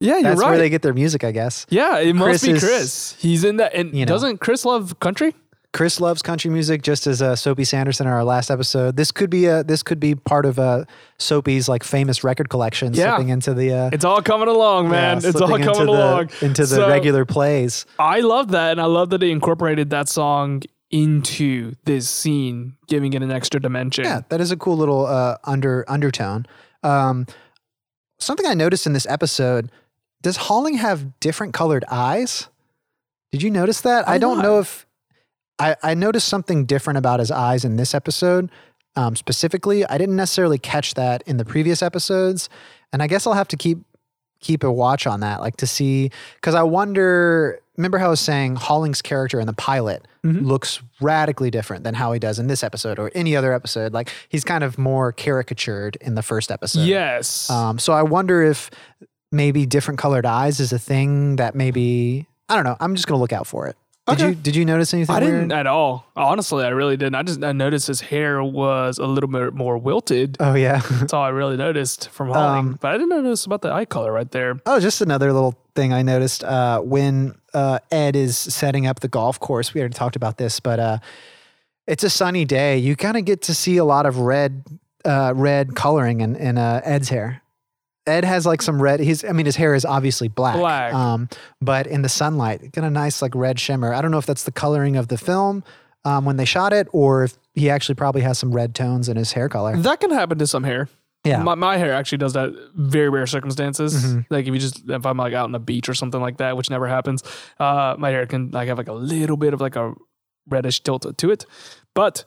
Yeah, you're that's right. where they get their music, I guess. yeah, it must Chris be is- Chris. He's in that. And you know. doesn't Chris love country? Chris loves country music, just as uh, Soapy Sanderson in our last episode. This could be a this could be part of uh, Soapy's like famous record collection, Yeah. slipping into the. Uh, It's all coming along, man. yeah, it's all coming into the, along into the So, regular plays. I love that, and I love that they incorporated that song into this scene, giving it an extra dimension. Yeah, that is a cool little uh, under undertone. Um, something I noticed in this episode: Does Holling have different colored eyes? Did you notice that? I, I don't not. know if I, I noticed something different about his eyes in this episode. Um, specifically, I didn't necessarily catch that in the previous episodes, and I guess I'll have to keep keep a watch on that, like to see because I wonder. Remember how I was saying Holling's character in the pilot Mhm. looks radically different than how he does in this episode or any other episode. Like he's kind of more caricatured in the first episode. Yes. Um, so I wonder if maybe different colored eyes is a thing that maybe I don't know. I'm just gonna look out for it. Did Okay. you did you notice anything I weird? didn't at all. Honestly, I really didn't. I just I noticed his hair was a little bit more wilted. Oh yeah. That's all I really noticed from Holling. Um, but I didn't notice about the eye color right there. Oh, just another little thing I noticed uh, when uh, Ed is setting up the golf course. We already talked about this, but uh, it's a sunny day. You kind of get to see a lot of red, uh, red coloring in, in uh, Ed's hair. Ed has like some red. He's, I mean, his hair is obviously black. Black. Um, but in the sunlight, got a nice like red shimmer. I don't know if that's the coloring of the film um, when they shot it, or if he actually probably has some red tones in his hair color. That can happen to some hair. Yeah. My, my hair actually does that very rare circumstances. Mhm. Like if you just if I'm like out on the beach or something like that, which never happens, uh, my hair can like have like a little bit of like a reddish tilt to it. But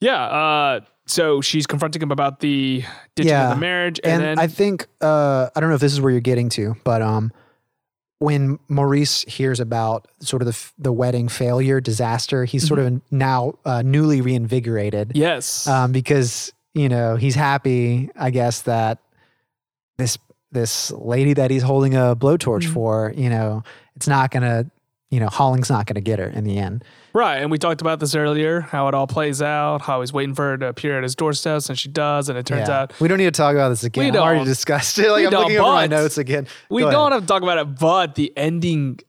yeah, uh, so she's confronting him about the ditching Yeah. of the marriage, and, and then I think uh, I don't know if this is where you're getting to, but um, when Maurice hears about sort of the the wedding failure disaster, he's sort of now uh, newly reinvigorated yes, um, because you know, he's happy, I guess, that this this lady that he's holding a blowtorch Mm-hmm. for, you know, it's not gonna, you know, Holling's not gonna get her in the end. Right, and we talked about this earlier, how it all plays out, how he's waiting for her to appear at his doorstep, and she does, and it turns Yeah. out we don't need to talk about this again. We I already don't. discussed it. Like We I'm don't, looking over my notes again. we Go don't ahead. have to talk about it, but the ending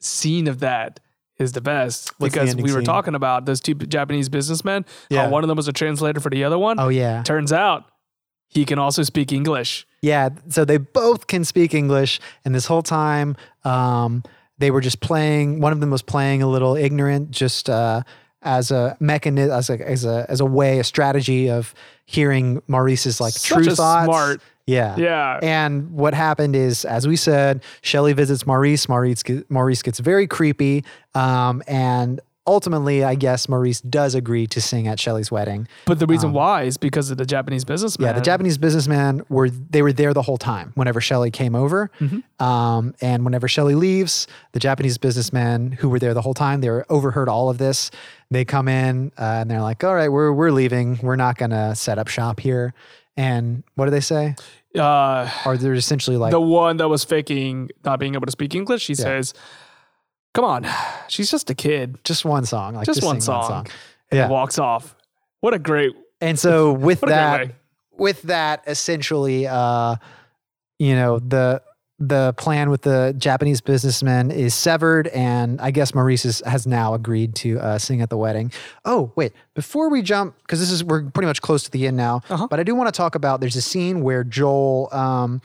scene of that is the best What's because ending we were scene? talking about those two Japanese businessmen. Yeah. How one of them was a translator for the other one. Oh yeah. Turns out he can also speak English. Yeah, so they both can speak English, and this whole time, um, they were just playing. One of them was playing a little ignorant, just uh, as a mechanism, as a as a as a way, a strategy of hearing Maurice's like Such true thoughts. smart- yeah, Yeah. And what happened is, as we said, Shelley visits Maurice. Maurice Maurice gets very creepy, um, and ultimately, I guess Maurice does agree to sing at Shelley's wedding. But the reason why is because of the Japanese businessman. Um, Yeah, the Japanese businessmen were they were there the whole time. Whenever Shelley came over, um, and whenever Shelley leaves, the Japanese businessmen who were there the whole time, they were overheard all of this. They come in uh, and they're like, "All right, we're we're leaving. We're not gonna set up shop here." And what do they say? Uh, Or they're essentially like, the one that was faking not being able to speak English, he says, Come on, she's just a kid. just one song, like Just one sing song. And Yeah. walks off. What a great And so with What a great that, with that, essentially, uh, you know, the the plan with the Japanese businessman is severed, and I guess Maurice is, has now agreed to uh, sing at the wedding. Oh, wait! Before we jump, because this is we're pretty much close to the end now, Uh-huh. but I do want to talk about. There's a scene where Joel. Um,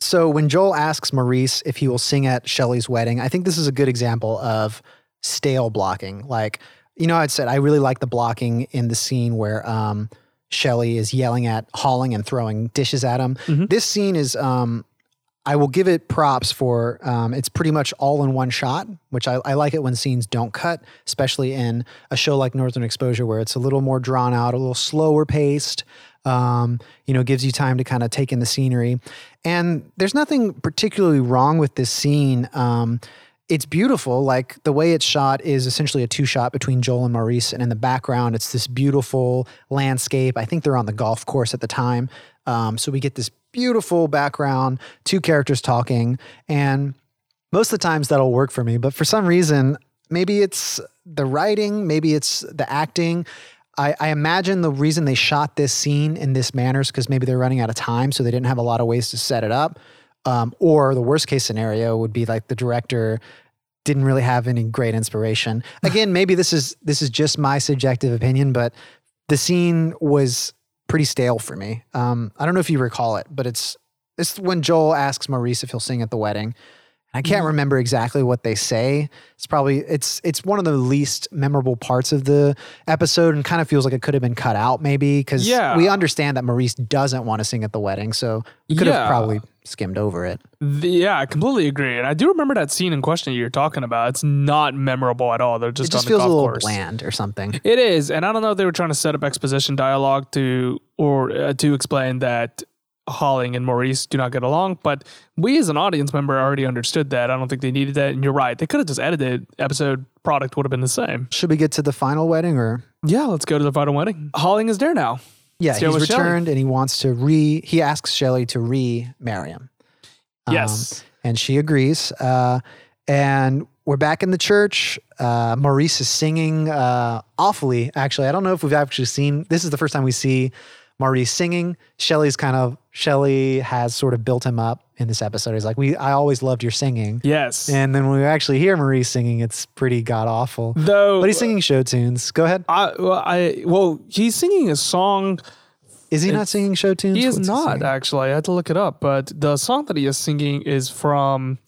so when Joel asks Maurice if he will sing at Shelley's wedding, I think this is a good example of stale blocking. Like, you know, I'd said I really like the blocking in the scene where um, Shelley is yelling at Holling, and throwing dishes at him. This scene is, um, I will give it props for. Um, it's pretty much all in one shot, which I, I like it when scenes don't cut, especially in a show like Northern Exposure where it's a little more drawn out, a little slower paced. Um, you know, gives you time to kind of take in the scenery. And there's nothing particularly wrong with this scene. Um, it's beautiful. Like the way it's shot is essentially a two shot between Joel and Maurice, and in the background, it's this beautiful landscape. I think they're on the golf course at the time. Um, so we get this beautiful background, two characters talking, and most of the times that'll work for me. But for some reason, maybe it's the writing, maybe it's the acting. I, I imagine the reason they shot this scene in this manner is because maybe they're running out of time, so they didn't have a lot of ways to set it up. Um, or the worst case scenario would be like the director didn't really have any great inspiration. Again, maybe this is this is just my subjective opinion, but the scene was pretty stale for me. Um, I don't know if you recall it, but it's it's when Joel asks Maurice if he'll sing at the wedding. I can't Mm-hmm. remember exactly what they say. It's probably it's it's one of the least memorable parts of the episode, and kind of feels like it could have been cut out, maybe because Yeah. we understand that Maurice doesn't want to sing at the wedding, so we could have probably skimmed over it. The- yeah, I completely agree. And I do remember that scene in question you're talking about. It's not memorable at all. They're just, It just on the feels a little course. bland or something. It is, and I don't know if they were trying to set up exposition dialogue to or uh, to explain that Holling and Maurice do not get along. But we, as an audience member, already understood that. I don't think they needed that. And you're right; they could have just edited. Episode product would have been the same. Should we get to the final wedding or? Yeah, let's go to the final wedding. Holling is there now. Yeah, he's with Shelley. returned and he wants to re. He asks Shelley to re-marry him. Um, Yes. and she agrees. Uh, and we're back in the church. Uh, Maurice is singing uh, awfully. Actually, I don't know if we've actually seen. This is the first time we see Maurice singing. Shelley's kind of Shelley has sort of built him up in this episode. He's like, "We, I always loved your singing." Yes. And then when we actually hear Marie singing, it's pretty god awful. Though, But he's singing show tunes. Go ahead. I, well, I, well, he's singing a song. Is he not singing show tunes? He is What's not singing? actually. I had to look it up, but the song that he is singing is from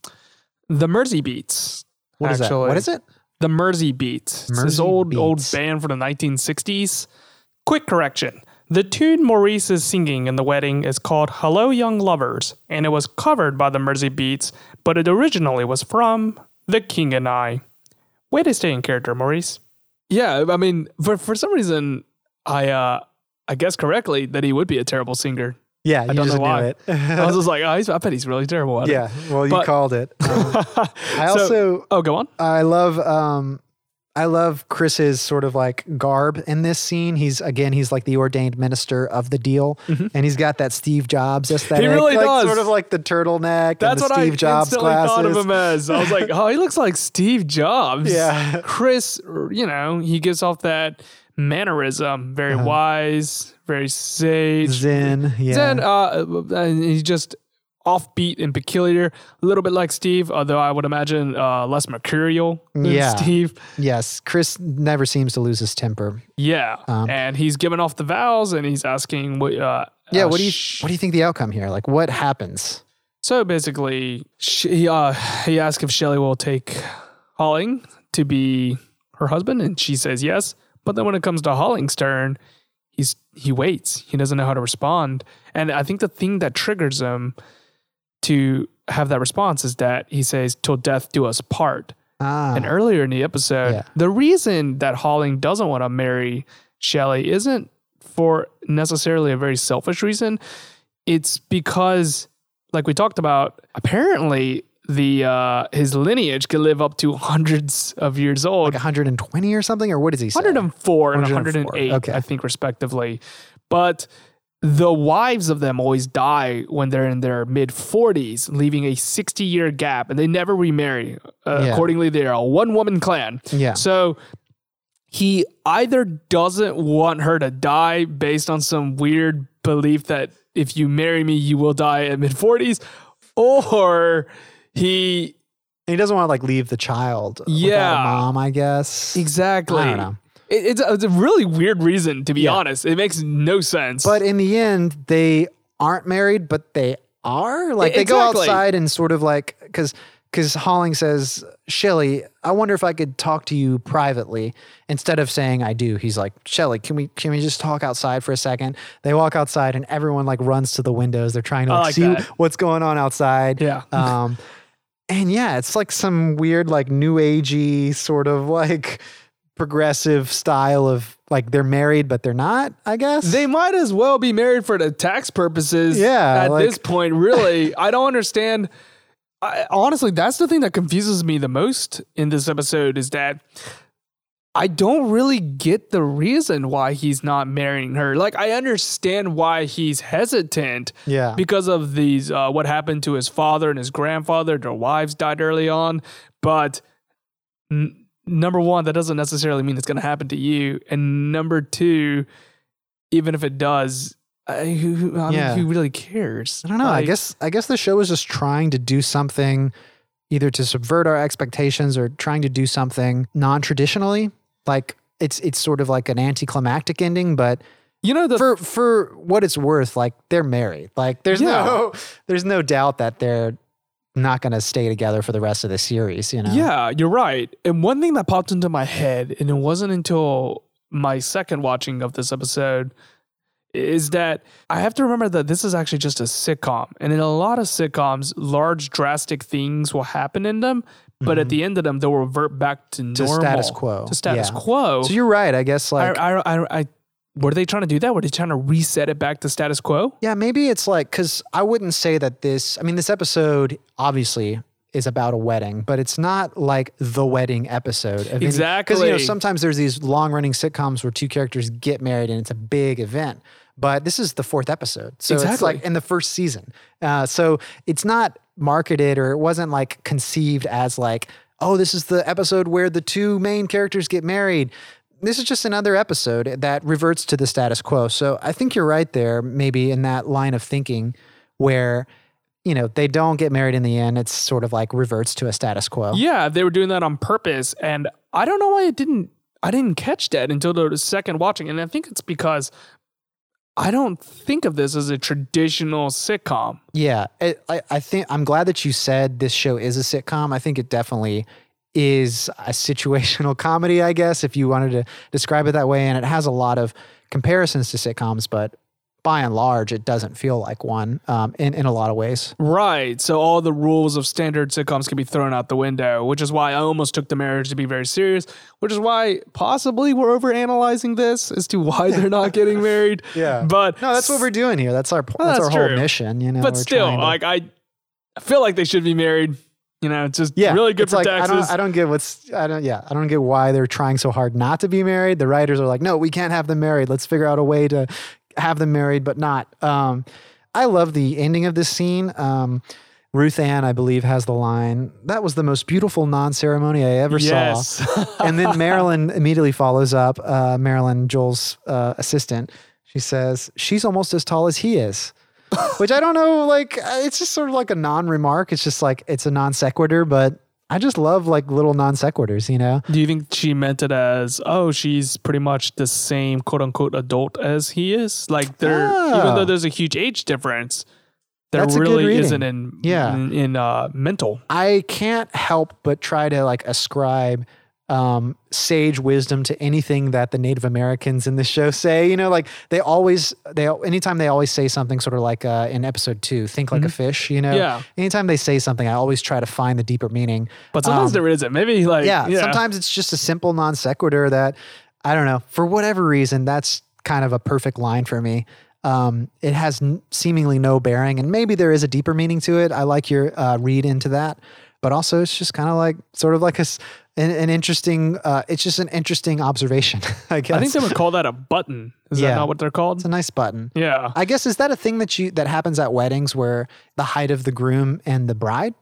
the Merseybeats. What is that? What is it? The Merseybeats. It's this Mersey old old band from the 1960s. Quick correction. The tune Maurice is singing in the wedding is called Hello Young Lovers, and it was covered by the Merseybeats, but it originally was from The King and I. Way to stay in character, Maurice. Yeah, I mean, for for some reason, I uh I guess correctly that he would be a terrible singer. Yeah, you I don't just know why. it. I was just like, oh, he's, I bet he's really terrible at yeah, it. well, you But- called it. Um, I So- also oh, go on. I love um I love Chris's sort of like garb in this scene. He's again, he's like the ordained minister of the deal, and he's got that Steve Jobs aesthetic. Mm-hmm. really like, does. Sort of like the turtleneck That's and the what Steve I Jobs instantly glasses. thought of him as. I was like, oh, he looks like Steve Jobs. Yeah. Chris, you know, he gives off that mannerism, very wise, very sage. Uh-huh. Zen, yeah. Zen, uh, and he's just offbeat and peculiar, a little bit like Steve, although I would imagine uh, less mercurial than Yeah. Steve. Yes, Chris never seems to lose his temper. Yeah, Um, and he's giving off the vows, and he's asking what. Uh, Yeah, uh, what do you sh- what do you think the outcome here? Like, what happens? So basically, she, uh, he asks if Shelly will take Holling to be her husband, and she says yes. But then when it comes to Holling's turn, he's he waits. He doesn't know how to respond, and I think the thing that triggers him to have that response is that he says, "Till death do us part." Ah, And earlier in the episode, Yeah. the reason that Holling doesn't want to marry Shelly isn't for necessarily a very selfish reason. It's because, like we talked about, apparently the uh, his lineage can live up to hundreds of years old. like 120 or something, or what is he say? 104 and 104, 108, okay. I think, respectively. But the wives of them always die when they're in their mid 40s, leaving a 60 year gap, and they never remarry. Uh, Yeah. Accordingly, they are a one woman clan. Yeah. So he either doesn't want her to die based on some weird belief that if you marry me, you will die at mid 40s, or he And he doesn't want to like leave the child. without a Yeah. mom. I guess. Exactly. I don't know. It, it's, a, it's a really weird reason, to be Yeah. honest. It makes no sense. But in the end, they aren't married, but they are. Like they go Exactly. outside and sort of like because because Holling says, Shelly, I wonder if I could talk to you privately instead of saying I do. He's like, Shelly, can we can we just talk outside for a second? They walk outside and everyone like runs to the windows. They're trying to I like, like see that. what's going on outside. Yeah. Um, and yeah, it's like some weird like new agey sort of like progressive style of like they're married but they're not. I guess they might as well be married for the tax purposes. Yeah, At like- this point, really, I don't understand. I, honestly, that's the thing that confuses me the most in this episode is that I don't really get the reason why he's not marrying her. Like, I understand why he's hesitant. Yeah. Because of these, uh, what happened to his father and his grandfather. Their wives died early on. But n- number one, that doesn't necessarily mean it's going to happen to you. And number two, even if it does, I, who, I mean, who really cares? I don't know. I guess I guess the show is just trying to do something either to subvert our expectations or trying to do something non-traditionally. Like it's it's sort of like an anticlimactic ending, but you know, the for for what it's worth, like they're married. Like there's Yeah. no there's no doubt that they're not going to stay together for the rest of the series, you know. Yeah, you're right. And one thing that popped into my head, and it wasn't until my second watching of this episode, is that I have to remember that this is actually just a sitcom. And in a lot of sitcoms, large, drastic things will happen in them. But at the end of them, they'll revert back to, Mm-hmm. To normal, status quo. To status Yeah. quo. So you're right, I guess I, like I, I, I, were they trying to do that? Were they trying to reset it back to status quo? Yeah, maybe it's like because I wouldn't say that this. I mean, this episode obviously is about a wedding, but it's not like the wedding episode. Exactly. Because you know, sometimes there's these long-running sitcoms where two characters get married and it's a big event. But this is the fourth episode, so it's like in the first season. Uh, so it's not marketed or it wasn't like conceived as like, oh, this is the episode where the two main characters get married this is just another episode that reverts to the status quo. So I think you're right there, maybe in that line of thinking where, you know, they don't get married in the end. It's sort of like reverts to a status quo. Yeah, they were doing that on purpose, and I don't know why it didn't. I didn't catch that until the second watching, and I think it's because I don't think of this as a traditional sitcom. Yeah. It, I, I think I'm glad that you said this show is a sitcom. I think it definitely is a situational comedy, I guess, if you wanted to describe it that way. And it has a lot of comparisons to sitcoms, but by and large, it doesn't feel like one um, in, in a lot of ways. Right. So all the rules of standard sitcoms can be thrown out the window, which is why I almost took the marriage to be very serious, which is why possibly we're overanalyzing this as to why they're not getting married. Yeah. But No, that's what we're doing here. That's our Well, that's, that's our true. whole mission. You know, but still, to- like I I feel like they should be married. You know, it's just Yeah, really good for like, Texas. I don't, I don't get what's I don't yeah I don't get why they're trying so hard not to be married. The writers are like, no, we can't have them married. Let's figure out a way to have them married, but not. Um, I love the ending of this scene. Um, Ruth Ann, I believe, has the line, "That was the most beautiful non-ceremony I ever Yes. saw." and then Marilyn immediately follows up. Uh, Marilyn, Joel's uh, assistant, she says, "She's almost as tall as he is." Which I don't know, like uh, it's just sort of like a non-remark. It's just like it's a non sequitur, but I just love like little non sequiturs, you know? Do you think she meant it as, oh, she's pretty much the same quote unquote adult as he is? Like there, even Oh. though there's a huge age difference, there That's really isn't in Yeah. in, in uh, mental. I can't help but try to like ascribe um, sage wisdom to anything that the Native Americans in this show say. You know, like they always they anytime they always say something sort of like uh, in episode two, think like a fish. You know, Yeah. Anytime they say something, I always try to find the deeper meaning. But sometimes Um, there isn't. Maybe like yeah, sometimes it's just a simple non sequitur that I don't know for whatever reason that's kind of a perfect line for me. Um, it has n- seemingly no bearing, and maybe there is a deeper meaning to it. I like your uh, read into that, but also it's just kind of like sort of like a an, an interesting. Uh, it's just an interesting observation. I guess I think they would call that a button. Is Yeah. that not what they're called? it's a nice button. yeah. I guess is that a thing that you that happens at weddings where the height of the groom and the bride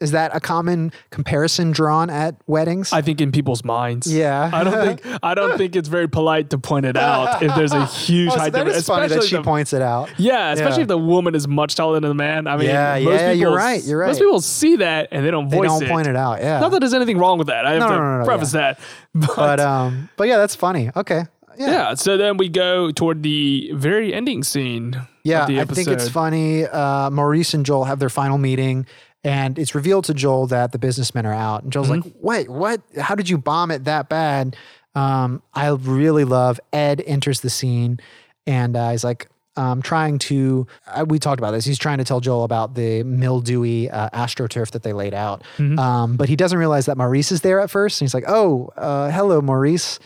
is that a common comparison drawn at weddings? I think in people's minds. Yeah. I don't think I don't think it's very polite to point it out if there's a huge Oh, so height that difference. funny that she the- points it out. Yeah, especially Yeah. if the woman is much taller than the man. I mean, Yeah, most yeah, you're right, you're right. Most people see that and they don't voice They don't it. point it out. Yeah. Not that there's anything wrong with that. I have No, to no, no, preface that. But, but um, but yeah, that's funny. Okay. Yeah. yeah, so then we go toward the very ending scene. Yeah, of the I think it's funny. Uh, Maurice and Joel have their final meeting, and it's revealed to Joel that the businessmen are out. And Joel's Mm-hmm. like, "Wait, what? How did you bomb it that bad?" Um, I really love Ed enters the scene, and uh, he's like, um, trying to. Uh, we talked about this. He's trying to tell Joel about the mildewy uh, astroturf that they laid out, Mm-hmm. um, but he doesn't realize that Maurice is there at first. And he's like, "Oh, uh, hello, Maurice."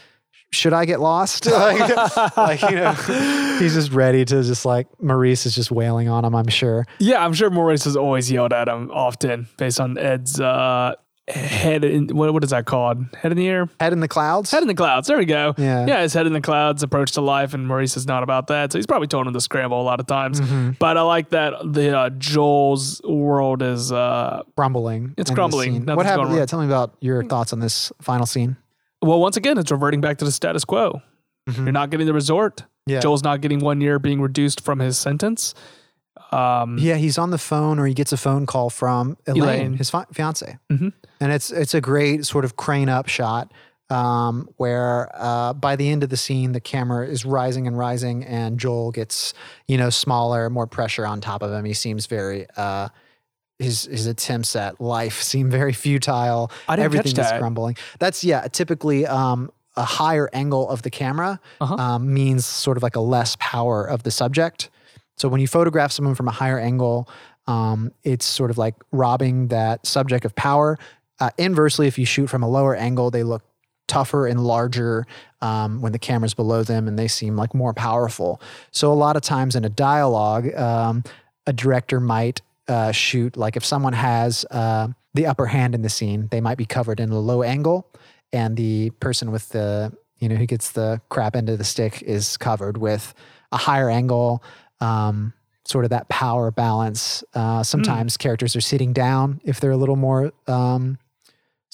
Should I get lost? like, like, you know, he's just ready to just like Maurice is just wailing on him. I'm sure. Yeah, I'm sure Maurice has always yelled at him often based on Ed's uh, head in what, what is that called? Head in the air? Head in the clouds. Head in the clouds. There we go. Yeah. Yeah, his head in the clouds, approach to life, and Maurice is not about that. So he's probably told him to scramble a lot of times. Mm-hmm. But I like that the uh, Joel's world is uh, crumbling. It's in crumbling. What happened? Yeah, tell me about your thoughts on this final scene. Well, once again, it's reverting back to the status quo. You're not getting the resort. Mm-hmm. Yeah. Joel's not getting one year being reduced from his sentence. Um, Yeah, he's on the phone or he gets a phone call from Elaine, Elaine. his fi- fiance, Mhm. and it's it's a great sort of crane up shot um, where uh, by the end of the scene the camera is rising and rising, and Joel gets you know smaller, more pressure on top of him. He seems very. Uh, his his attempts at life seem very futile. I didn't catch Everything is that. crumbling. That's yeah. Typically, um, a higher angle of the camera Uh-huh. um, means sort of like a less power of the subject. So when you photograph someone from a higher angle, um, it's sort of like robbing that subject of power. Uh, inversely, if you shoot from a lower angle, they look tougher and larger um, when the camera's below them and they seem like more powerful. So a lot of times in a dialogue, um, a director might uh, shoot like if someone has uh, the upper hand in the scene, they might be covered in a low angle, and the person with the you know who gets the crap end of the stick is covered with a higher angle. Um, sort of that power balance. Uh, sometimes characters are sitting down if they're a little more um,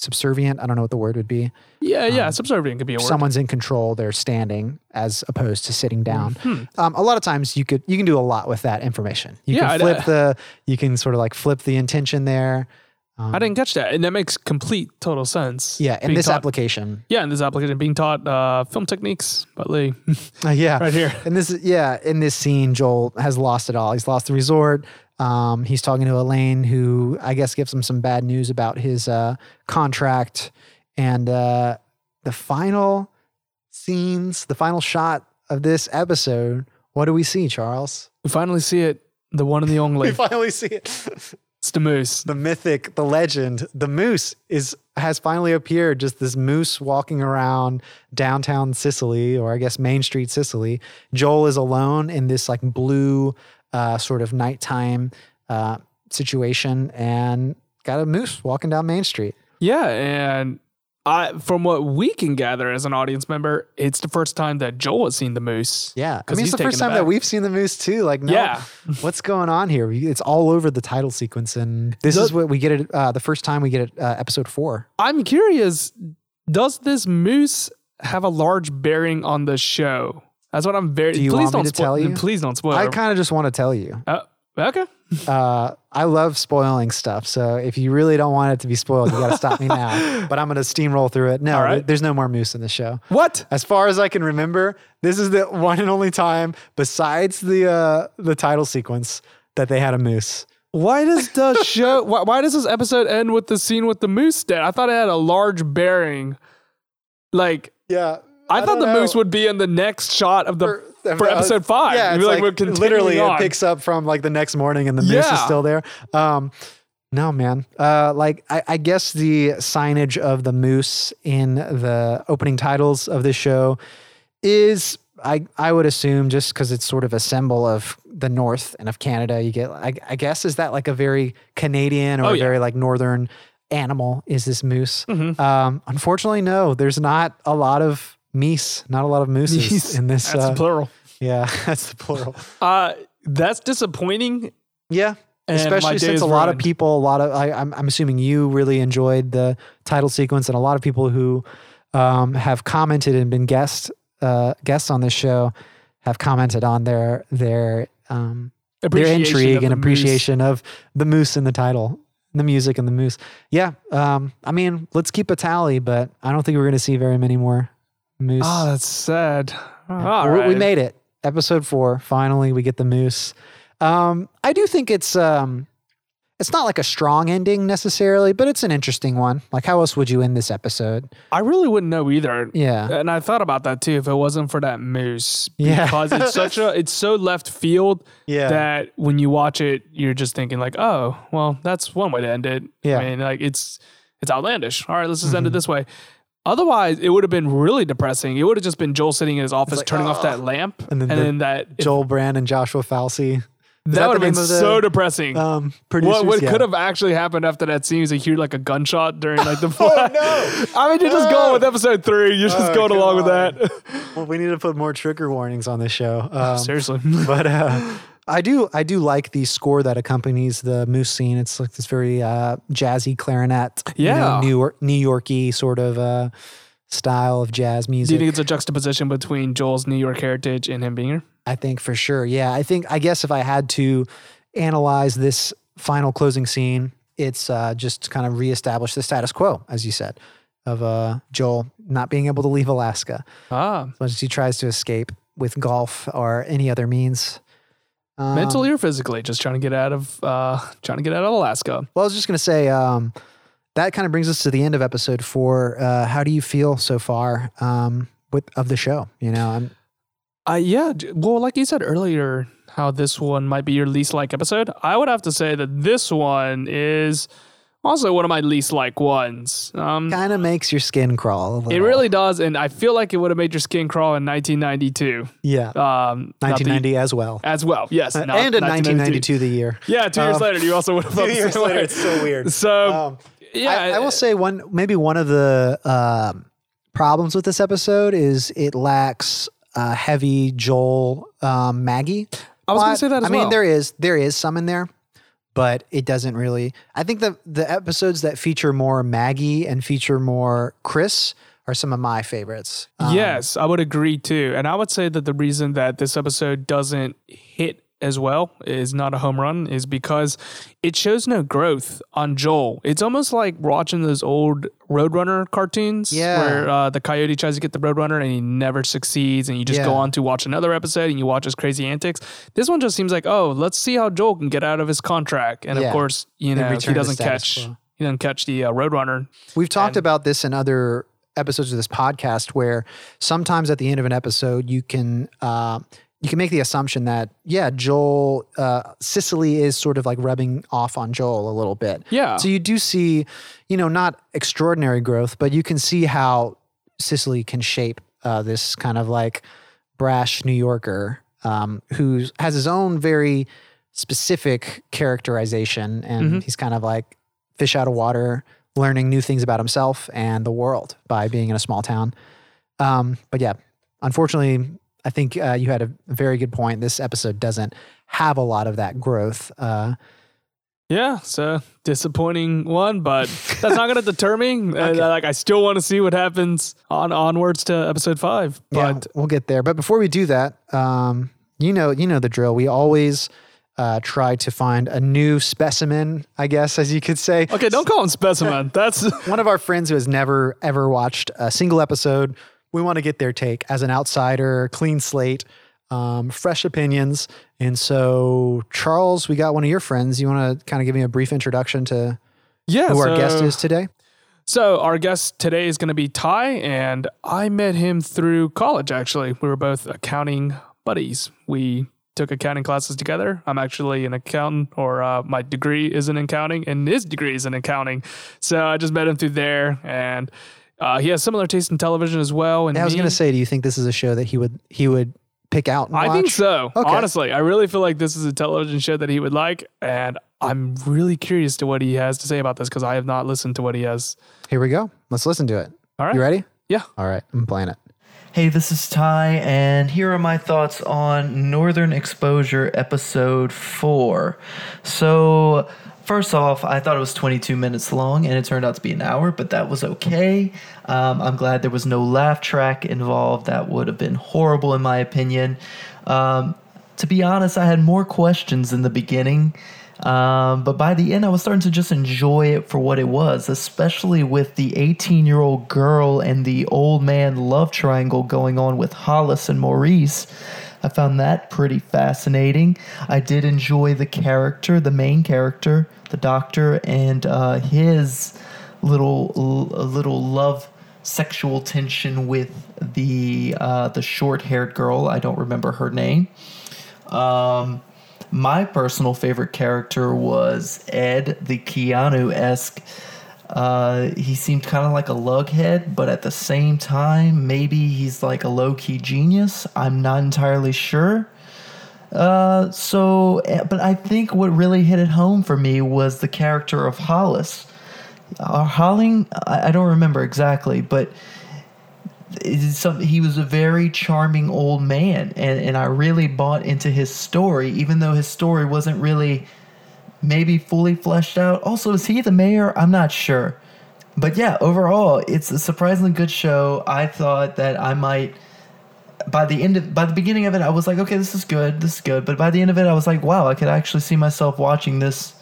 subservient. I don't know what the word would be. yeah, yeah. subservient could be a word. someone's in control, they're standing as opposed to sitting down. Hmm. Um, a lot of times you could you can do a lot with that information. You Yeah, can flip the you can sort of like flip the intention there. I didn't catch that, and that makes complete total sense. Yeah, in this taught- application. Yeah, in this application, being taught uh, film techniques by Lee. Uh, yeah, Right here. And this, yeah, in this scene, Joel has lost it all. He's lost the resort. Um, he's talking to Elaine, who I guess gives him some bad news about his uh, contract. And uh, the final scenes, the final shot of this episode, what do we see, Charles? we finally see it, the one and the only. We finally see it. it's the moose. the mythic, the legend, the moose is has finally appeared. Just this moose walking around downtown Cicely, or I guess Main Street Cicely. Joel is alone in this like blue uh, sort of nighttime uh, situation, and got a moose walking down Main Street. Yeah, and I from what we can gather as an audience member, it's the first time that Joel has seen the moose. Yeah, I mean, it's the first time that we've seen the moose too. Like, no, Yeah. what's going on here? It's all over the title sequence, and this The- is what we get it uh, the first time we get it, uh, episode four. I'm curious, does this moose have a large bearing on the show? That's what I'm very. Do you please want don't to spoil. tell you? Please don't spoil. I kind of just want to tell you. Uh, okay. Uh, I love spoiling stuff, so if you really don't want it to be spoiled, you got to stop me now. But I'm going to steamroll through it. No, All right. there- there's no more moose in the show. What? As far as I can remember, this is the one and only time, besides the uh, the title sequence, that they had a moose. Why does the show? Why, why does this episode end with the scene with the moose dead? I thought it had a large bearing. Like Yeah, I, thought the moose would be in the next shot of the for, episode five. Yeah, it's be like, literally on. it picks up from like the next morning, and the moose is still there. Um, no, man. Uh, like I, I guess the signage of the moose in the opening titles of this show is. I, I would assume just because it's sort of a symbol of the North and of Canada, you get, I, I guess, is that like a very Canadian or Oh, a yeah. very like Northern animal? Is this moose? Mm-hmm. Um, unfortunately, no, there's not a lot of meese, not a lot of mooses in this. That's uh, plural. yeah, that's the plural. Uh, that's disappointing. Yeah. And Especially since is a lot of people, a lot of, I, I'm, I'm assuming you really enjoyed the title sequence, and a lot of people who um, have commented and been guests uh, guests on this show have commented on their their um, their intrigue and the moose. appreciation of the moose in the title, the music and the moose. Yeah, um, I mean, let's keep a tally, but I don't think we're going to see very many more moose. Oh, that's sad. All We- we made it. Episode four. Finally, we get the moose. Um, I do think it's um, it's not like a strong ending necessarily, but it's an interesting one. Like, how else would you end this episode? I really wouldn't know either. Yeah. And I thought about that too if it wasn't for that moose. Yeah. Because it's such a it's so left field Yeah. that when you watch it, you're just thinking like, oh, well, that's one way to end it. Yeah. Mm-hmm. I mean, like it's it's outlandish. All right, let's just end it this way. Otherwise, it would have been really depressing. It would have just been Joel sitting in his office like, turning off that lamp, And and then then, that Joel Brand and Joshua Falsey. Is that, would have been name the, so depressing. Um, producers. what what Yeah. could have actually happened after that scene is you hear like a gunshot during like the Oh, no. I mean, you're just No. going with episode three. You're just Oh, going come along with that. Well, we need to put more trigger warnings on this show. Um, Seriously. but uh, I do I do like the score that accompanies the moose scene. It's like this very uh, jazzy clarinet, you know, Yeah. New York New Yorky sort of uh, style of jazz music. Do you think it's a juxtaposition between Joel's New York heritage and him being here? I think for sure. Yeah, I think I guess if I had to analyze this final closing scene, it's uh, just to kind of reestablish the status quo, as you said, of uh, Joel not being able to leave Alaska Ah, as much as he tries to escape with golf or any other means. Um, mentally or physically, just trying to get out of uh, trying to get out of Alaska. Well, I was just going to say um, that kind of brings us to the end of episode four. Uh, how do you feel so far um, with of the show? You know, I'm, Uh, yeah. Well, like you said earlier, how this one might be your least like episode. I would have to say that this one is also one of my least like ones. Um, kind of makes your skin crawl. A little. it really does, and I feel like it would have made your skin crawl in 1992. yeah, Um, not the- 1990 as well, as well. Yes, Uh, not and in 1992 the year. Yeah, two years Um, later, you also would have felt two the years same later, way. it's so weird. So Um, yeah, I, I will say one maybe one of the um, problems with this episode is it lacks uh, heavy Joel um, Maggie. I was gonna plot. say that as I mean, well. there is there is some in there, but it doesn't really. I think the the episodes that feature more Maggie and feature more Chris are some of my favorites. Um, yes, I would agree too. And I would say that the reason that this episode doesn't as well is not a home run is because it shows no growth on Joel. It's almost like watching those old Roadrunner cartoons Yeah. where uh, the coyote tries to get the Roadrunner and he never succeeds and you just go on to watch another episode and you watch his crazy antics. This one just seems like, oh, let's see how Joel can get out of his contract. And Yeah. of course, you know, he doesn't catch quo. he doesn't catch the uh, Roadrunner. We've talked And- about this in other episodes of this podcast where sometimes at the end of an episode you can uh, you can make the assumption that yeah Joel uh, Cicely is sort of like rubbing off on Joel a little bit. Yeah. So you do see, you know, not extraordinary growth, but you can see how Cicely can shape uh, this kind of like brash New Yorker um, who has his own very specific characterization, and Mm-hmm. he's kind of like fish out of water, learning new things about himself and the world by being in a small town. Um, but yeah, unfortunately, I think uh, you had a very good point. This episode doesn't have a lot of that growth. Uh, Yeah, so disappointing one, but that's not going to deter me. Okay. uh, like I still want to see what happens on onwards to episode five. yeah, But we'll get there. But before we do that, um, you know, you know the drill. We always uh, try to find a new specimen, I guess, as you could say. okay, don't call him specimen. That's one of our friends who has never ever watched a single episode. We want to get their take as an outsider, clean slate, um, fresh opinions. And so, Charles, we got one of your friends. You want to kind of give me a brief introduction to yeah. who our guest is today? So our guest today is going to be Ty, and I met him through college. Actually, we were both accounting buddies. We took accounting classes together. I'm actually an accountant, or uh, my degree is in accounting, and his degree is in accounting. So I just met him through there, and uh, he has similar taste in television as well. And I was me. going to say, do you think this is a show that he would he would pick out and I think so. Okay. Honestly, I really feel like this is a television show that he would like, and I'm really curious to what he has to say about this because I have not listened to what he has. Here we go. Let's listen to it. All right. You ready? Yeah. All right. I'm playing it. Hey, this is Ty, and here are my thoughts on Northern Exposure Episode 4. So, first off, I thought it was 22 minutes long, and it turned out to be an hour, but that was okay. Um, I'm glad there was no laugh track involved. That would have been horrible, in my opinion. Um, to be honest, I had more questions in the beginning. Um, but by the end, I was starting to just enjoy it for what it was, especially with the 18 year old girl and the old man love triangle going on with Hollis and Maurice. I found that pretty fascinating. I did enjoy the character, the main character, the doctor, and uh, his little little love sexual tension with the uh, the short haired girl. I don't remember her name. Um, my personal favorite character was Ed, the Keanu esque. Uh, he seemed kind of like a lughead, but at the same time, maybe he's like a low key genius. I'm not entirely sure. Uh, so, eh, but I think what really hit it home for me was the character of Hollis. Uh, Holling, I, I don't remember exactly, but some he was a very charming old man and and I really bought into his story even though his story wasn't really maybe fully fleshed out also is he the mayor I'm not sure but yeah overall it's a surprisingly good show I thought that I might by the end of by the beginning of it I was like okay this is good this is good but by the end of it I was like wow I could actually see myself watching this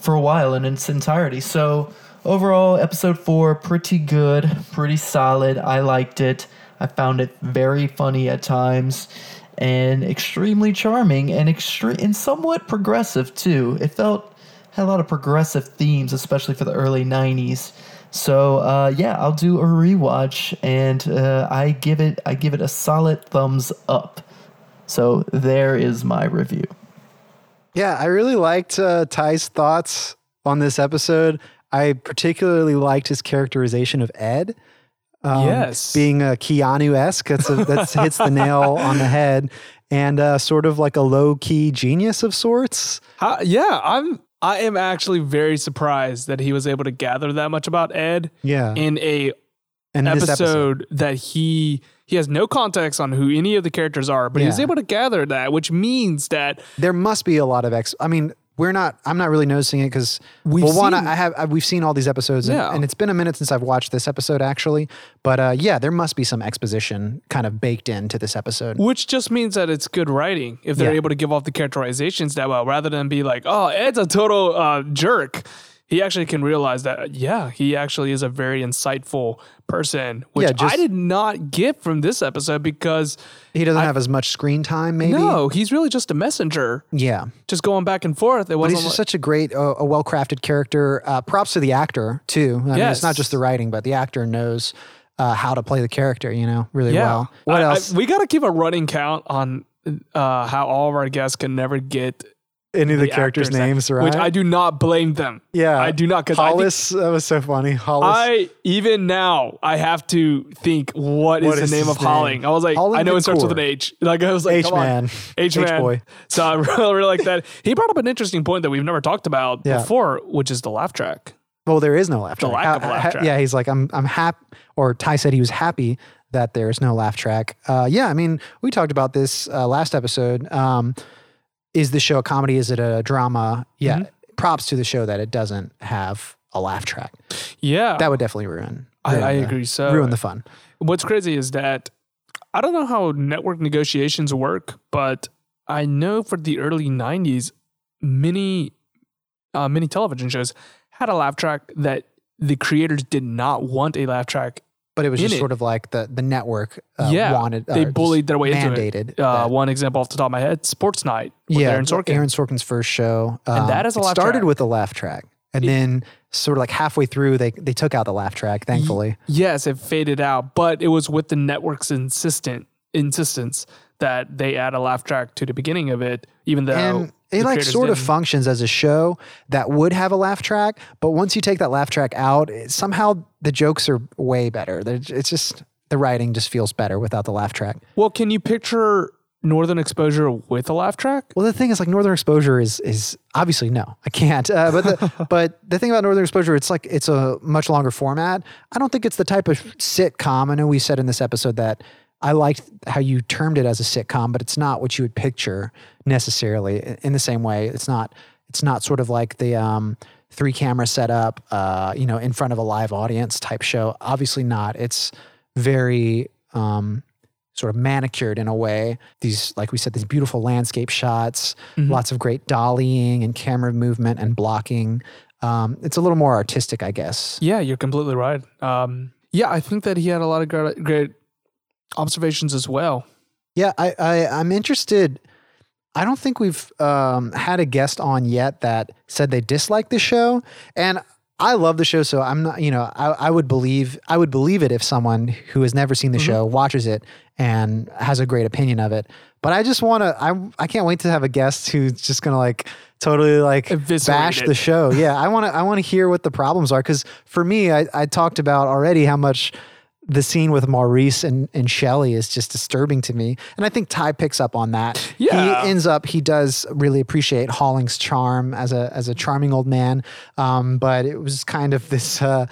for a while in its entirety. So overall, episode four, pretty good, pretty solid. I liked it. I found it very funny at times, and extremely charming, and extreme and somewhat progressive too. It felt had a lot of progressive themes, especially for the early '90s. So uh, yeah, I'll do a rewatch, and uh, I give it I give it a solid thumbs up. So there is my review. Yeah, I really liked uh, Ty's thoughts on this episode. I particularly liked his characterization of Ed. Um, Yes. being a Keanu esque. That's a, that's hits the nail on the head, and uh, sort of like a low key genius of sorts. Yeah, I'm. I am actually very surprised that he was able to gather that much about Ed Yeah, in a and episode, episode, that he he has no context on who any of the characters are, but he was able to gather that, which means that there must be a lot of ex. I mean, we're not. I'm not really noticing it because We've well, one, seen- I have. I, we've seen all these episodes, and, Yeah. and it's been a minute since I've watched this episode actually. But uh, yeah, there must be some exposition kind of baked into this episode. which just means that it's good writing if they're Yeah. able to give off the characterizations that well, rather than be like, oh, Ed's a total uh, jerk. He actually can realize that, yeah, he actually is a very insightful person, which Yeah, just- I did not get from this episode because He doesn't have as much screen time, maybe. no, he's really just a messenger, Yeah. just going back and forth. It wasn't he's just like- such a great, uh, a well crafted character. Uh, props to the actor too. I mean, it's not just the writing, but the actor knows uh, how to play the character. You know, really yeah. well. What I- I- else? we got to keep a running count on uh, how all of our guests can never get any of the, characters' actors that- names, right? Which I do not blame them. yeah, I do not because I, think- Hollis, that was so funny. Hollis. I even now I have to think what is What the is name his of Holling. I was like, Holling I know it starts with an H. Like I was like, on. H-man. H man, H-boy. So I really, really like that. He brought up an interesting point that we've never talked about Yeah. before, which is the laugh track. Well, there is no laugh The track. lack of Uh, laugh ha- track. Yeah, he's like, I'm, I'm happy. Or Ty said he was happy that there's no laugh track. Uh, yeah, I mean, we talked about this uh, last episode. Um, is the show a comedy? Is it a drama? Yeah. Mm-hmm. Props to the show that it doesn't have a laugh track. Yeah, That would definitely ruin. I, ruin I the- agree. So ruin the fun. what's crazy is that I don't know how network negotiations work, but I know for the early '90s, many uh, many television shows had a laugh track that the creators did not want a laugh track. But it was just it. sort of like the the network uh, yeah, wanted. they uh, just bullied their way into mandated it. Uh, one example off the top of my head: Sports Night with yeah, Aaron Sorkin. Aaron Sorkin's first show. And that um, a it laugh started track. with a laugh track, and then sort of like halfway through, they they took out the laugh track. Thankfully, Yes, it faded out, but it was with the network's insistent insistence that they add a laugh track to the beginning of it, even though and it like sort of didn't. functions as a show that would have a laugh track, but once you take that laugh track out, it- somehow the jokes are way better. They're, it's just the writing just feels better without the laugh track. Well, can you picture Northern Exposure with a laugh track? Well, the thing is, like Northern Exposure is is obviously no, I can't. Uh, but the, but the thing about Northern Exposure, it's like it's a much longer format. I don't think it's the type of sitcom. I know we said in this episode that I liked how you termed it as a sitcom, but it's not what you would picture necessarily. In the same way, it's not it's not sort of like the um, three camera setup, uh, you know, in front of a live audience type show. Obviously not. It's very um, sort of manicured in a way. These, like we said, these beautiful landscape shots, lots of great dollying and camera movement and blocking. Um, it's a little more artistic, I guess. Yeah, you're completely right. Um, yeah, I think that he had a lot of great, great observations as well. Yeah, I, I I'm interested. I don't think we've um, had a guest on yet that said they dislike the show, and I love the show. So I'm not, you know, I, I would believe I would believe it if someone who has never seen the show watches it and has a great opinion of it. But I just want to. I I can't wait to have a guest who's just gonna like totally like bash it. the show. Yeah, I want to. I want to hear what the problems are because for me, I, I talked about already how much the scene with Maurice and, and Shelly is just disturbing to me. And I think Ty picks up on that. Yeah. He ends up, he does really appreciate Holling's charm as a, as a charming old man. Um, but it was kind of this, uh,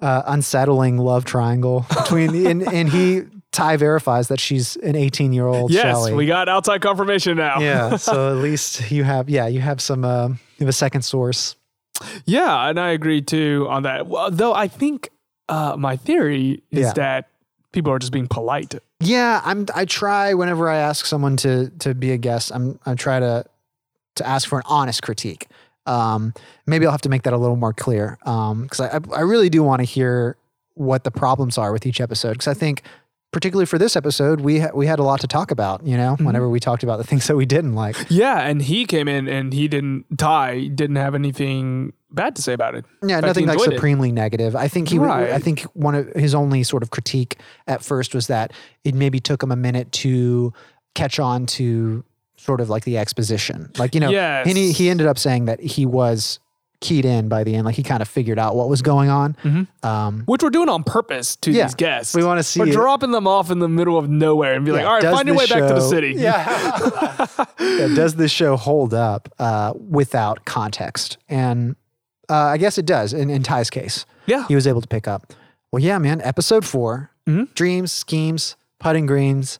uh, unsettling love triangle between, and, and he, Ty verifies that she's an 18 year old Yes, Shelly. we got outside confirmation now. yeah. So at least you have, yeah, you have some, uh, you have a second source. Yeah, and I agree too on that. Well, though I think uh, my theory is Yeah. that people are just being polite. Yeah, I'm. I try whenever I ask someone to to be a guest. I'm. I try to to ask for an honest critique. Um, maybe I'll have to make that a little more clear. Um, because I I really do want to hear what the problems are with each episode. Because I think, particularly for this episode, we ha- we had a lot to talk about. You know, mm-hmm. whenever we talked about the things that we didn't like. Yeah, and he came in and he didn't die. didn't have anything bad to say about it. Yeah, fact, nothing like enjoyed it. supremely negative. I think he. would I think one of his only sort of critique at first was that it maybe took him a minute to catch on to sort of like the exposition. Like you know, Yes. and he he ended up saying that he was keyed in by the end. Like he kind of figured out what was going on. Um, Which we're doing on purpose to Yeah, these guests. we wanna see We're it. dropping them off in the middle of nowhere and be like, all right, find your the way back to the city. Yeah. Yeah, Does this show hold up uh, without context? And uh, I guess it does in, in Ty's case. Yeah. he was able to pick up. Well, yeah, man. Episode 4 Mhm. dreams, schemes, putting greens.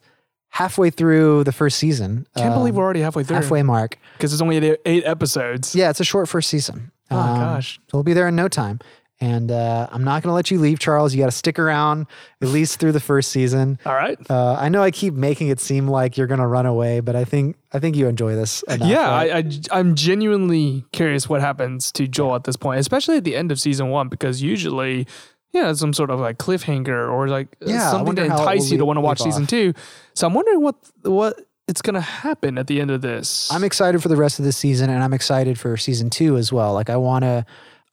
Halfway through the first season, Can't um, believe we're already halfway through. halfway mark. Because it's only eight, eight episodes. Yeah, it's a short first season. Oh, Um, gosh. so we'll be there in no time. And uh, I'm not going to let you leave, Charles. You got to stick around at least through the first season. All right. Uh, I know I keep making it seem like you're going to run away, but I think I think you enjoy this. Enough, yeah, right? I, I, am genuinely curious what happens to Joel at this point, especially at the end of season one, because usually, yeah, some sort of like cliffhanger or like Yeah, something to entice you to want to watch season off. two. So I'm wondering what what it's gonna happen at the end of this. I'm excited for the rest of the season, and I'm excited for season two as well. Like I want to,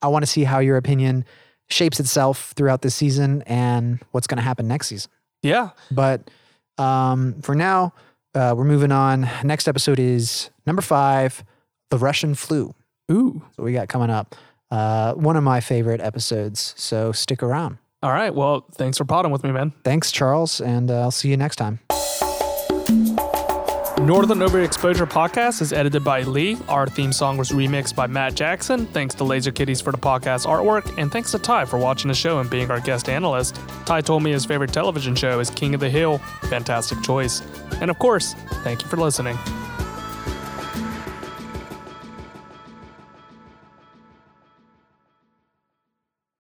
I want to see how your opinion shapes itself throughout this season and what's going to happen next season. yeah, But um, for now, uh, we're moving on. Next episode is number five, the Russian flu. Ooh. So we got coming up. Uh, one of my favorite episodes. So stick around. All right. Well, thanks for potting with me, man. Thanks, Charles, and uh, I'll see you next time. Northern Overexposure podcast is edited by Lee. Our theme song was remixed by Matt Jackson. Thanks to Laser Kitties for the podcast artwork, and thanks to Ty for watching the show and being our guest analyst. Ty told me his favorite television show is King of the Hill. Fantastic choice. And of course, thank you for listening.